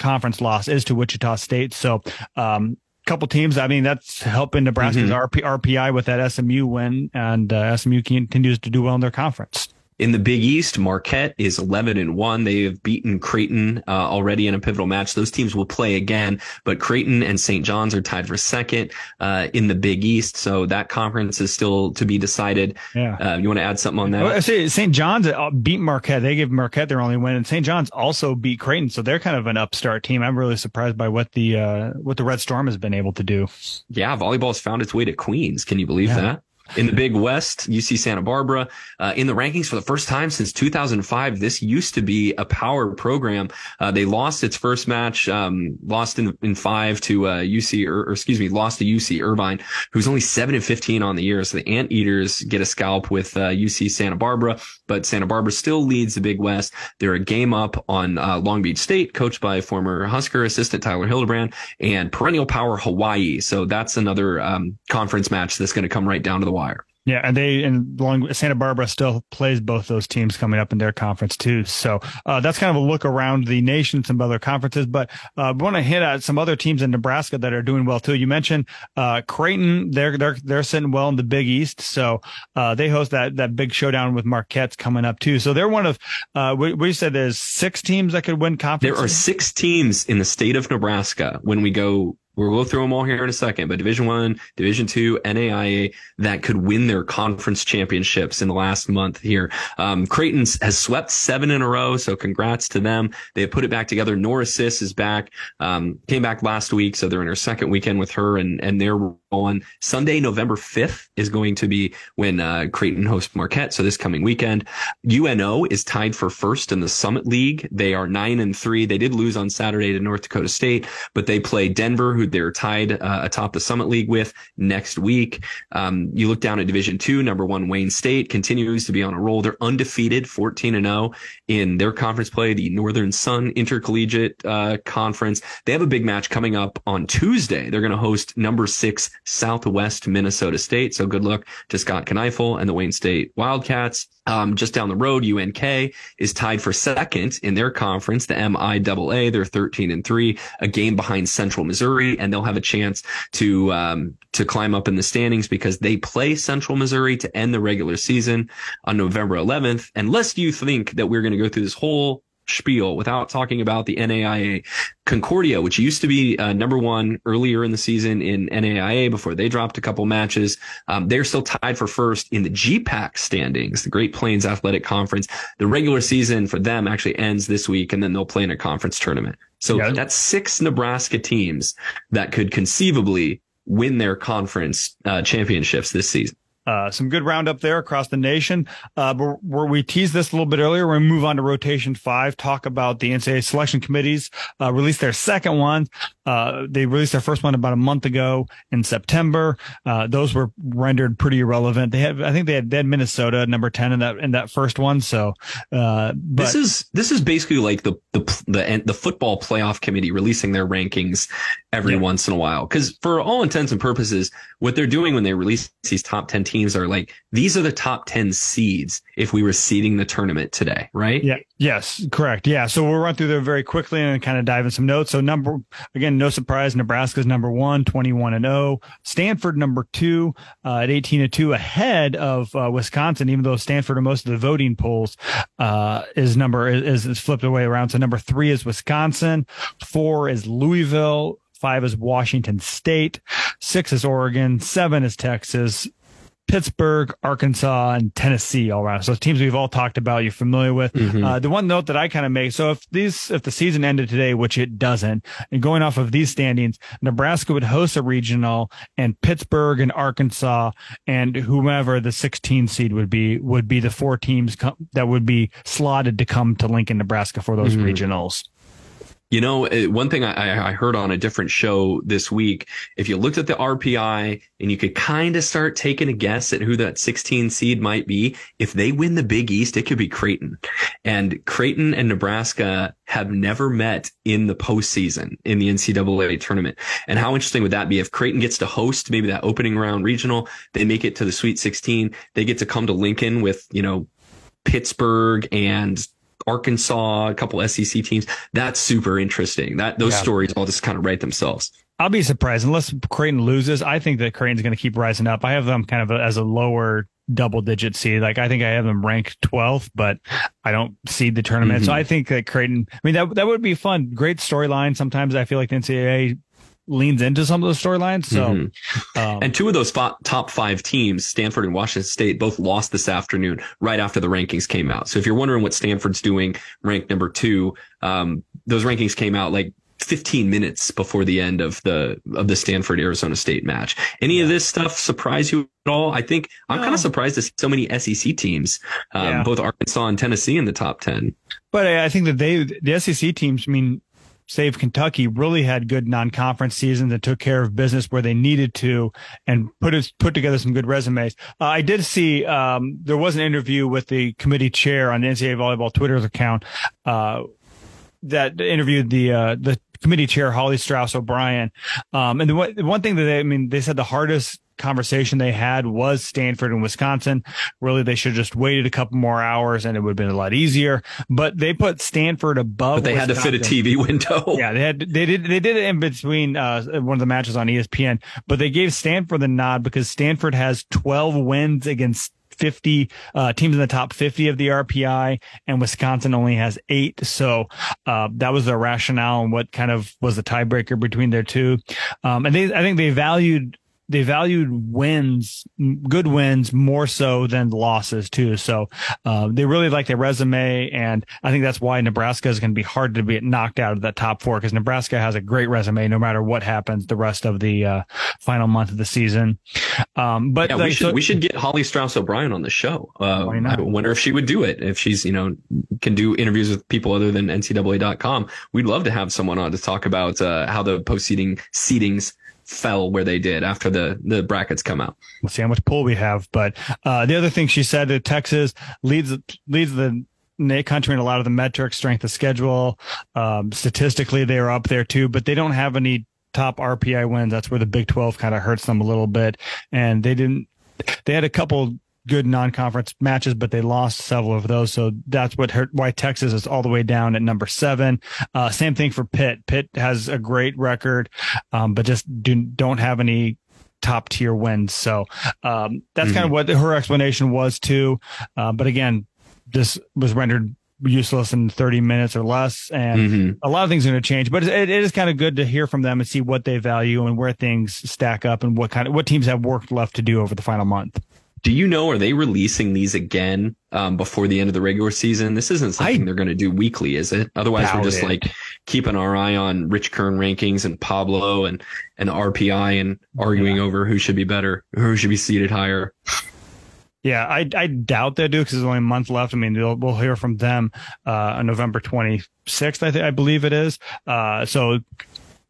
conference loss is to Wichita State. So, um, couple teams. I mean, that's helping Nebraska's mm-hmm. RP, RPI with that SMU win, and uh, SMU continues to do well in their conference. In the Big East, Marquette is 11 and 1. They have beaten Creighton uh, already in a pivotal match. Those teams will play again, but Creighton and St. John's are tied for second uh, in the Big East. So that conference is still to be decided. Yeah. Uh, you want to add something on that? Well, say St. John's uh, beat Marquette. They gave Marquette their only win, and St. John's also beat Creighton. So they're kind of an upstart team. I'm really surprised by what the uh, what the Red Storm has been able to do. Yeah, volleyball has found its way to Queens. Can you believe yeah. that? In the Big West, UC Santa Barbara, uh, in the rankings for the first time since 2005. This used to be a power program. Uh, they lost its first match, um, lost in, in five to, uh, UC, or, or, excuse me, lost to UC Irvine, who's only seven and 15 on the year. So the Anteaters get a scalp with, UC uh, Santa Barbara, but Santa Barbara still leads the Big West. They're a game up on, uh, Long Beach State, coached by former Husker assistant Tyler Hildebrand and perennial power Hawaii. So that's another, um, conference match that's going to come right down to the wire. Yeah, and they and long Santa Barbara still plays both those teams coming up in their conference too. So uh, that's kind of a look around the nation, some other conferences. But uh, we want to hit at some other teams in Nebraska that are doing well too. You mentioned uh, Creighton; they're they're they're sitting well in the Big East, so uh, they host that that big showdown with Marquette's coming up too. So they're one of uh, we, we said there's six teams that could win conference. There are six teams in the state of Nebraska when we go We'll go through them all here in a second, but Division One, Division Two, NAIA that could win their conference championships in the last month here. Um, Creighton has swept seven in a row, so congrats to them. They put it back together. Norah Sis is back, um, came back last week, so they're in her second weekend with her, and and they're on Sunday, November 5th is going to be when uh, Creighton hosts Marquette. So this coming weekend, UNO is tied for first in the Summit League. They are nine and three. They did lose on Saturday to North Dakota State, but they play Denver, who they're tied uh, atop the Summit League with next week. Um, you look down at Division two, number one Wayne State continues to be on a roll. They're undefeated, 14 and 0 in their conference play, the Northern Sun Intercollegiate uh, Conference. They have a big match coming up on Tuesday. They're going to host number six Southwest Minnesota State. So good luck to Scott Kneifel and the Wayne State Wildcats. Um, just down the road, UNK is tied for second in their conference, the MIAA. They're 13 and three, a game behind Central Missouri, and they'll have a chance to, um, to climb up in the standings because they play Central Missouri to end the regular season on November 11th. And lest you think that we're going to go through this whole spiel without talking about the NAIA Concordia, which used to be uh, number one earlier in the season in NAIA before they dropped a couple matches. Um, they're still tied for first in the GPAC standings, the Great Plains Athletic Conference. The regular season for them actually ends this week, and then they'll play in a conference tournament. So yeah. that's six Nebraska teams that could conceivably win their conference uh, championships this season. Uh, some good roundup there across the nation. Uh, where we teased this a little bit earlier, we're going to move on to rotation five, talk about the NCAA selection committees, uh, released their second one. Uh, they released their first one about a month ago in September. Uh, those were rendered pretty irrelevant. They had, I think they had dead Minnesota number 10 in that, in that first one. So, uh, but this is, this is basically like the, the, the, the football playoff committee releasing their rankings every yeah. once in a while. Cause for all intents and purposes, what they're doing when they release these top 10 teams are like, these are the top 10 seeds if we were seeding the tournament today, right? Yeah. Yes, correct. Yeah. So we'll run through there very quickly and kind of dive in some notes. So number, again, no surprise, Nebraska's number one, 21 and 0. Stanford number two, uh, at 18 and 2 ahead of, uh, Wisconsin, even though Stanford in most of the voting polls, uh, is number is, is flipped away around. So number three is Wisconsin. Four is Louisville. Five is Washington State. Six is Oregon. Seven is Texas. Pittsburgh, Arkansas, and Tennessee all around. So teams we've all talked about, you're familiar with. Mm-hmm. Uh, the one note that I kind of make, so if these, if the season ended today, which it doesn't, and going off of these standings, Nebraska would host a regional and Pittsburgh and Arkansas and whomever the 16 seed would be, would be the four teams that would be slotted to come to Lincoln, Nebraska for those mm-hmm. regionals. You know, uh, one thing I, I, heard on a different show this week, if you looked at the RPI and you could kind of start taking a guess at who that 16 seed might be, if they win the Big East, it could be Creighton. And Creighton and Nebraska have never met in the postseason in the NCAA tournament. And how interesting would that be if Creighton gets to host maybe that opening round regional, they make it to the Sweet 16, they get to come to Lincoln with, you know, Pittsburgh and Arkansas, a couple SEC teams. That's super interesting. That those yeah. stories all just kind of write themselves. I'll be surprised unless Creighton loses. I think that Creighton's going to keep rising up. I have them kind of as a lower double digit seed. Like I think I have them ranked 12th, but I don't seed the tournament. Mm-hmm. So I think that Creighton, I mean, that, that would be fun. Great storyline. Sometimes I feel like the NCAA leans into some of those storylines. So, mm-hmm. um, and two of those top five teams, Stanford and Washington State, both lost this afternoon right after the rankings came out. So if you're wondering what Stanford's doing, ranked number two, um, those rankings came out like 15 minutes before the end of the of the Stanford Arizona State match. Any yeah. of this stuff surprise you at all? I think I'm no. kind of surprised to see so many SEC teams, um, yeah. both Arkansas and Tennessee in the top 10. But I think that they the SEC teams. I mean, save Kentucky, really had good non-conference seasons and took care of business where they needed to and put put together some good resumes. Uh, I did see um, there was an interview with the committee chair on the NCAA volleyball Twitter account uh, that interviewed the uh, the committee chair Holly Strauss O'Brien. Um, and the one, the one thing that they, I mean, they said the hardest conversation they had was Stanford and Wisconsin. Really, they should have just waited a couple more hours and it would have been a lot easier. But they put Stanford above. But they Wisconsin. had to fit a TV window. yeah, they had they did they did it in between uh, one of the matches on ESPN. But they gave Stanford the nod because Stanford has 12 wins against 50 uh, teams in the top 50 of the RPI, and Wisconsin only has eight. So uh, that was the rationale and what kind of was the tiebreaker between their two. Um, and they, I think they valued they valued wins, good wins more so than losses too. So uh, they really like their resume, and I think that's why Nebraska is going to be hard to be knocked out of that top four because Nebraska has a great resume no matter what happens the rest of the uh, final month of the season. Um, but yeah, we should so, we should get Holly Strauss O'Brien on the show. Uh, I wonder if she would do it if she's you know can do interviews with people other than NCAA.com. We'd love to have someone on to talk about uh, how the postseeding seedings fell where they did after the the brackets come out. We'll see how much pull we have. But uh, the other thing she said that Texas leads leads the country in a lot of the metrics, strength of schedule. Um, statistically, they are up there too, but they don't have any top RPI wins. That's where the Big 12 kind of hurts them a little bit. And they didn't, they had a couple good non-conference matches, but they lost several of those. So that's what hurt why Texas is all the way down at number seven. Uh, same thing for Pitt. Pitt has a great record, um, but just do, don't have any top tier wins. So um, that's mm-hmm. kind of what her explanation was too. Uh, but again, this was rendered useless in 30 minutes or less. And mm-hmm. a lot of things are going to change, but it, it is kind of good to hear from them and see what they value and where things stack up and what kind of, what teams have work left to do over the final month. Do you know, are they releasing these again um, before the end of the regular season? This isn't something I they're going to do weekly, is it? Otherwise, we're just it. like keeping our eye on Rich Kern rankings and Pablo and, and RPI and arguing yeah. over who should be better, who should be seated higher. Yeah, I, I doubt they do because there's only a month left. I mean, we'll hear from them uh, on November 26th, I, th- I believe it is. Uh, so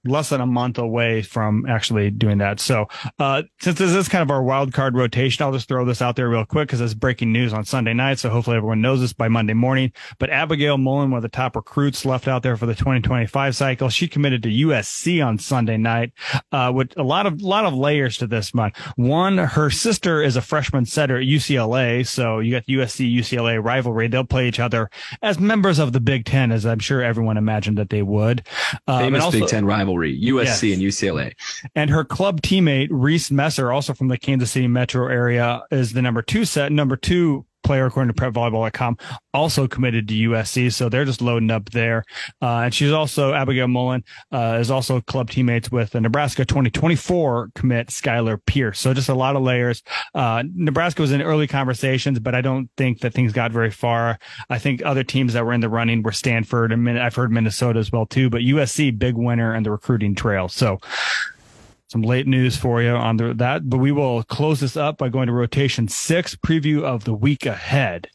less than a month away from actually doing that. So, uh, since this is kind of our wild card rotation, I'll just throw this out there real quick because it's breaking news on Sunday night. So hopefully everyone knows this by Monday morning. But Abigail Mullen, one of the top recruits left out there for the 2025 cycle, she committed to USC on Sunday night, uh, with a lot of, lot of layers to this one. One, her sister is a freshman setter at UCLA. So you got the USC UCLA rivalry. They'll play each other as members of the Big Ten, as I'm sure everyone imagined that they would. Um, Famous also, Big Ten rivalry rivalry, USC yes. and UCLA. And her club teammate, Reese Messer, also from the Kansas City metro area, is the number two set, number two player, according to PrepVolleyball.com, also committed to USC. So they're just loading up there. Uh, and she's also, Abigail Mullen, uh, is also club teammates with the Nebraska 2024 commit Skylar Pierce. So just a lot of layers. Uh, Nebraska was in early conversations, but I don't think that things got very far. I think other teams that were in the running were Stanford and I've heard Minnesota as well too, but USC big winner in the recruiting trail. So some late news for you on the, that, but we will close this up by going to rotation six preview of the week ahead.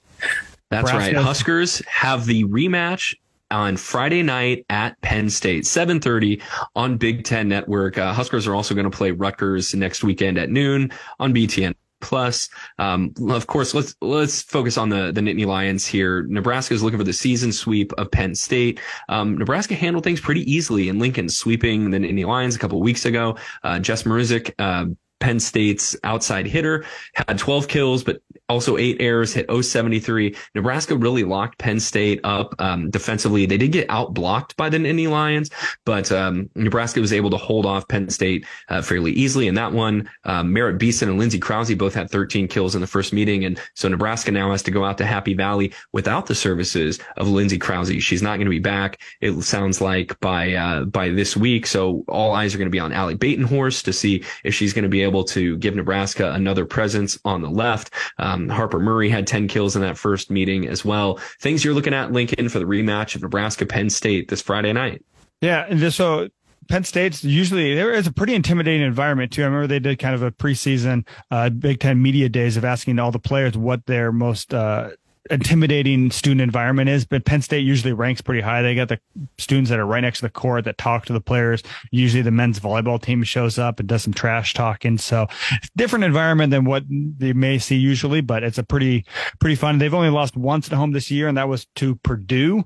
That's right. Huskers have the rematch on Friday night at Penn State, 7:30 on Big Ten Network. Uh, Huskers are also going to play Rutgers next weekend at noon on BTN plus. Um, of course, let's let's focus on the the Nittany Lions here. Nebraska is looking for the season sweep of Penn State. Um, Nebraska handled things pretty easily in Lincoln, sweeping the Nittany Lions a couple weeks ago. Uh, Jess Mruzik, uh, Penn State's outside hitter, had 12 kills, but also eight errors, hit 073. Nebraska really locked Penn State up um, defensively. They did get out blocked by the Nittany Lions, but um, Nebraska was able to hold off Penn State uh, fairly easily in that one. Um, Merritt Beason and Lindsay Krause both had 13 kills in the first meeting, and so Nebraska now has to go out to Happy Valley without the services of Lindsay Krause. She's not going to be back. It sounds like by uh, by this week, so all eyes are going to be on Ally Batenhorst to see if she's going to be able to give Nebraska another presence on the left. Um, Harper Murray had 10 kills in that first meeting as well. Things you're looking at, Lincoln, for the rematch of Nebraska Penn State this Friday night. Yeah. And so Penn State's usually there is a pretty intimidating environment too. I remember they did kind of a preseason uh, Big Ten media days of asking all the players what their most uh, intimidating student environment is, but Penn State usually ranks pretty high. They got the students that are right next to the court that talk to the players. Usually the men's volleyball team shows up and does some trash talking. So different environment than what they may see usually, but it's a pretty, pretty fun. They've only lost once at home this year, and that was to Purdue.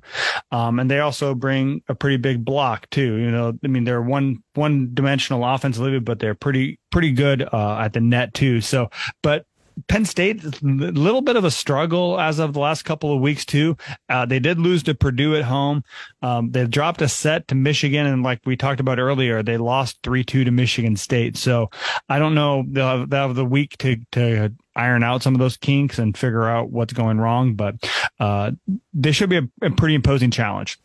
Um, and they also bring a pretty big block too. You know, I mean, they're one, one dimensional offensively, but they're pretty, pretty good, uh, at the net too. So, but Penn State, a little bit of a struggle as of the last couple of weeks too. Uh, they did lose to Purdue at home. Um, they dropped a set to Michigan, and like we talked about earlier, they lost three two to Michigan State. So I don't know. They'll have, they'll have the week to to iron out some of those kinks and figure out what's going wrong. But uh, they should be a, a pretty imposing challenge.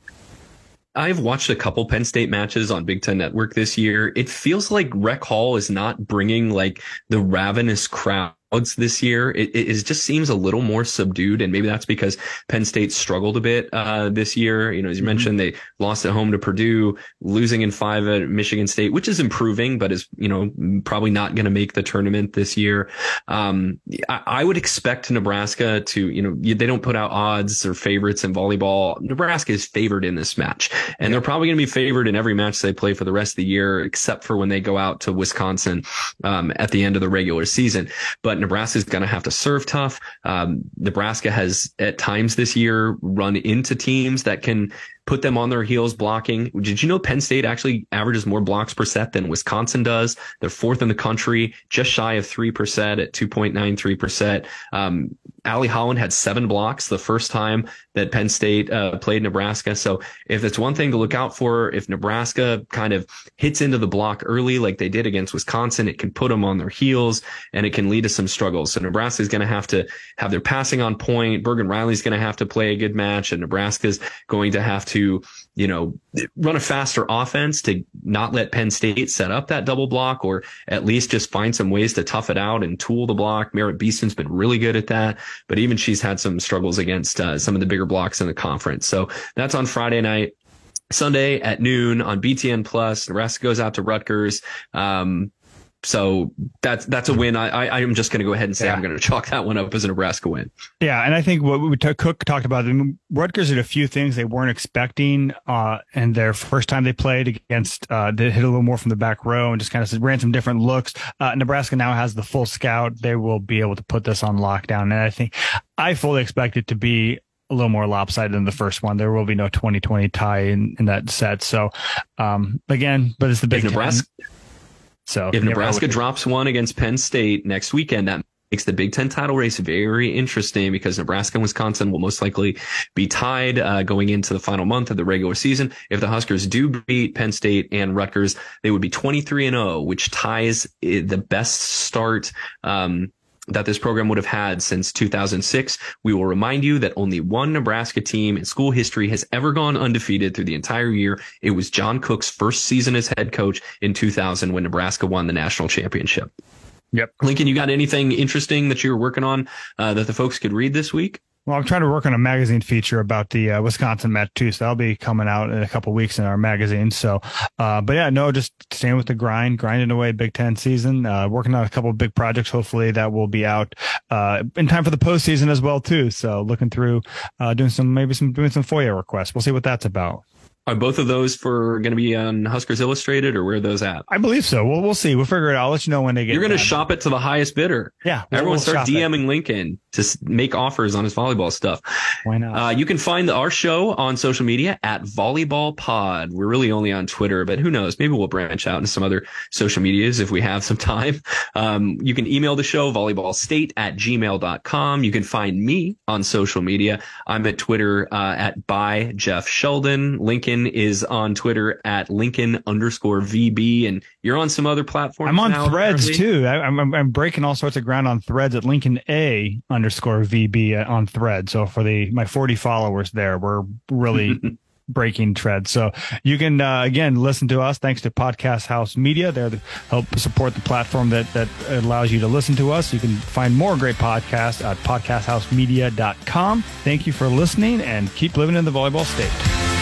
I've watched a couple Penn State matches on Big Ten Network this year. It feels like Rec Hall is not bringing like the ravenous crowd this year. It, it, just seems a little more subdued, and maybe that's because Penn State struggled a bit uh, this year. You know, as you mm-hmm. mentioned, they lost at home to Purdue, losing in five at Michigan State, which is improving, but is you know probably not going to make the tournament this year. Um, I, I, would expect Nebraska to, you know, they don't put out odds or favorites in volleyball. Nebraska is favored in this match, and they're probably going to be favored in every match they play for the rest of the year, except for when they go out to Wisconsin um, at the end of the regular season. But Nebraska is going to have to serve tough. Um, Nebraska has at times this year run into teams that can put them on their heels blocking. Did you know Penn State actually averages more blocks per set than Wisconsin does? They're fourth in the country, just shy of 3% at 2.93%. Um, Allie Holland had seven blocks the first time that Penn State uh, played Nebraska. So if it's one thing to look out for, if Nebraska kind of hits into the block early, like they did against Wisconsin, it can put them on their heels and it can lead to some struggles. So Nebraska is going to have to have their passing on point. Bergen Reilly's going to have to play a good match and Nebraska's going to have to, you know, run a faster offense to not let Penn State set up that double block or at least just find some ways to tough it out and tool the block. Merritt Beason's been really good at that, but even she's had some struggles against uh, some of the bigger blocks in the conference. So that's on Friday night. Sunday at noon on BTN Plus. Nebraska goes out to Rutgers. Um, so that's that's a win. I, I am just going to go ahead and say yeah. I'm going to chalk that one up as a Nebraska win. Yeah, and I think what we t- Cook talked about, I mean, Rutgers did a few things they weren't expecting, uh, and their first time they played against, uh, they hit a little more from the back row and just kind of ran some different looks. Uh, Nebraska now has the full scout; they will be able to put this on lockdown, and I think I fully expect it to be a little more lopsided than the first one. There will be no 2020 tie in, in that set. So, um, again, but it's the big Nebraska. So if Nebraska drops one against Penn State next weekend, that makes the Big Ten title race very interesting because Nebraska and Wisconsin will most likely be tied uh, going into the final month of the regular season. If the Huskers do beat Penn State and Rutgers, they would be 23 and 0, which ties eh, the best start um, that this program would have had since 2006. We will remind you that only one Nebraska team in school history has ever gone undefeated through the entire year. It was John Cook's first season as head coach in 2000 when Nebraska won the national championship. Yep. Lincoln, you got anything interesting that you were working on uh, that the folks could read this week? Well, I'm trying to work on a magazine feature about the uh, Wisconsin Met too, so that'll be coming out in a couple weeks in our magazine. So, uh, but yeah, no, just staying with the grind, grinding away Big Ten season, uh, working on a couple big projects. Hopefully, that will be out uh, in time for the postseason as well too. So, looking through, uh, doing some maybe some doing some FOIA requests. We'll see what that's about. Are both of those for going to be on Huskers Illustrated, or where are those at? I believe so. We'll we'll see. We'll figure it out. I'll let you know when they get. You're going to shop it to the highest bidder. Yeah, we'll, everyone we'll start DMing it. Lincoln to make offers on his volleyball stuff. Why not? Uh, you can find our show on social media at Volleyball Pod. We're really only on Twitter, but who knows? Maybe we'll branch out into some other social medias if we have some time. Um, you can email the show volleyballstate at gmail.com. You can find me on social media. I'm at Twitter uh, at by Jeff Sheldon. Lincoln is on Twitter at Lincoln underscore VB, and you're on some other platforms. I'm on now, Threads apparently. too. I, am I'm breaking all sorts of ground on Threads at Lincoln A underscore VB on Thread. So for the my 40 followers there, we're really breaking tread. So you can uh, again listen to us thanks to Podcast House Media. They're help support the platform that that allows you to listen to us. You can find more great podcasts at podcasthousemedia.com. Thank you for listening and keep living in the volleyball state.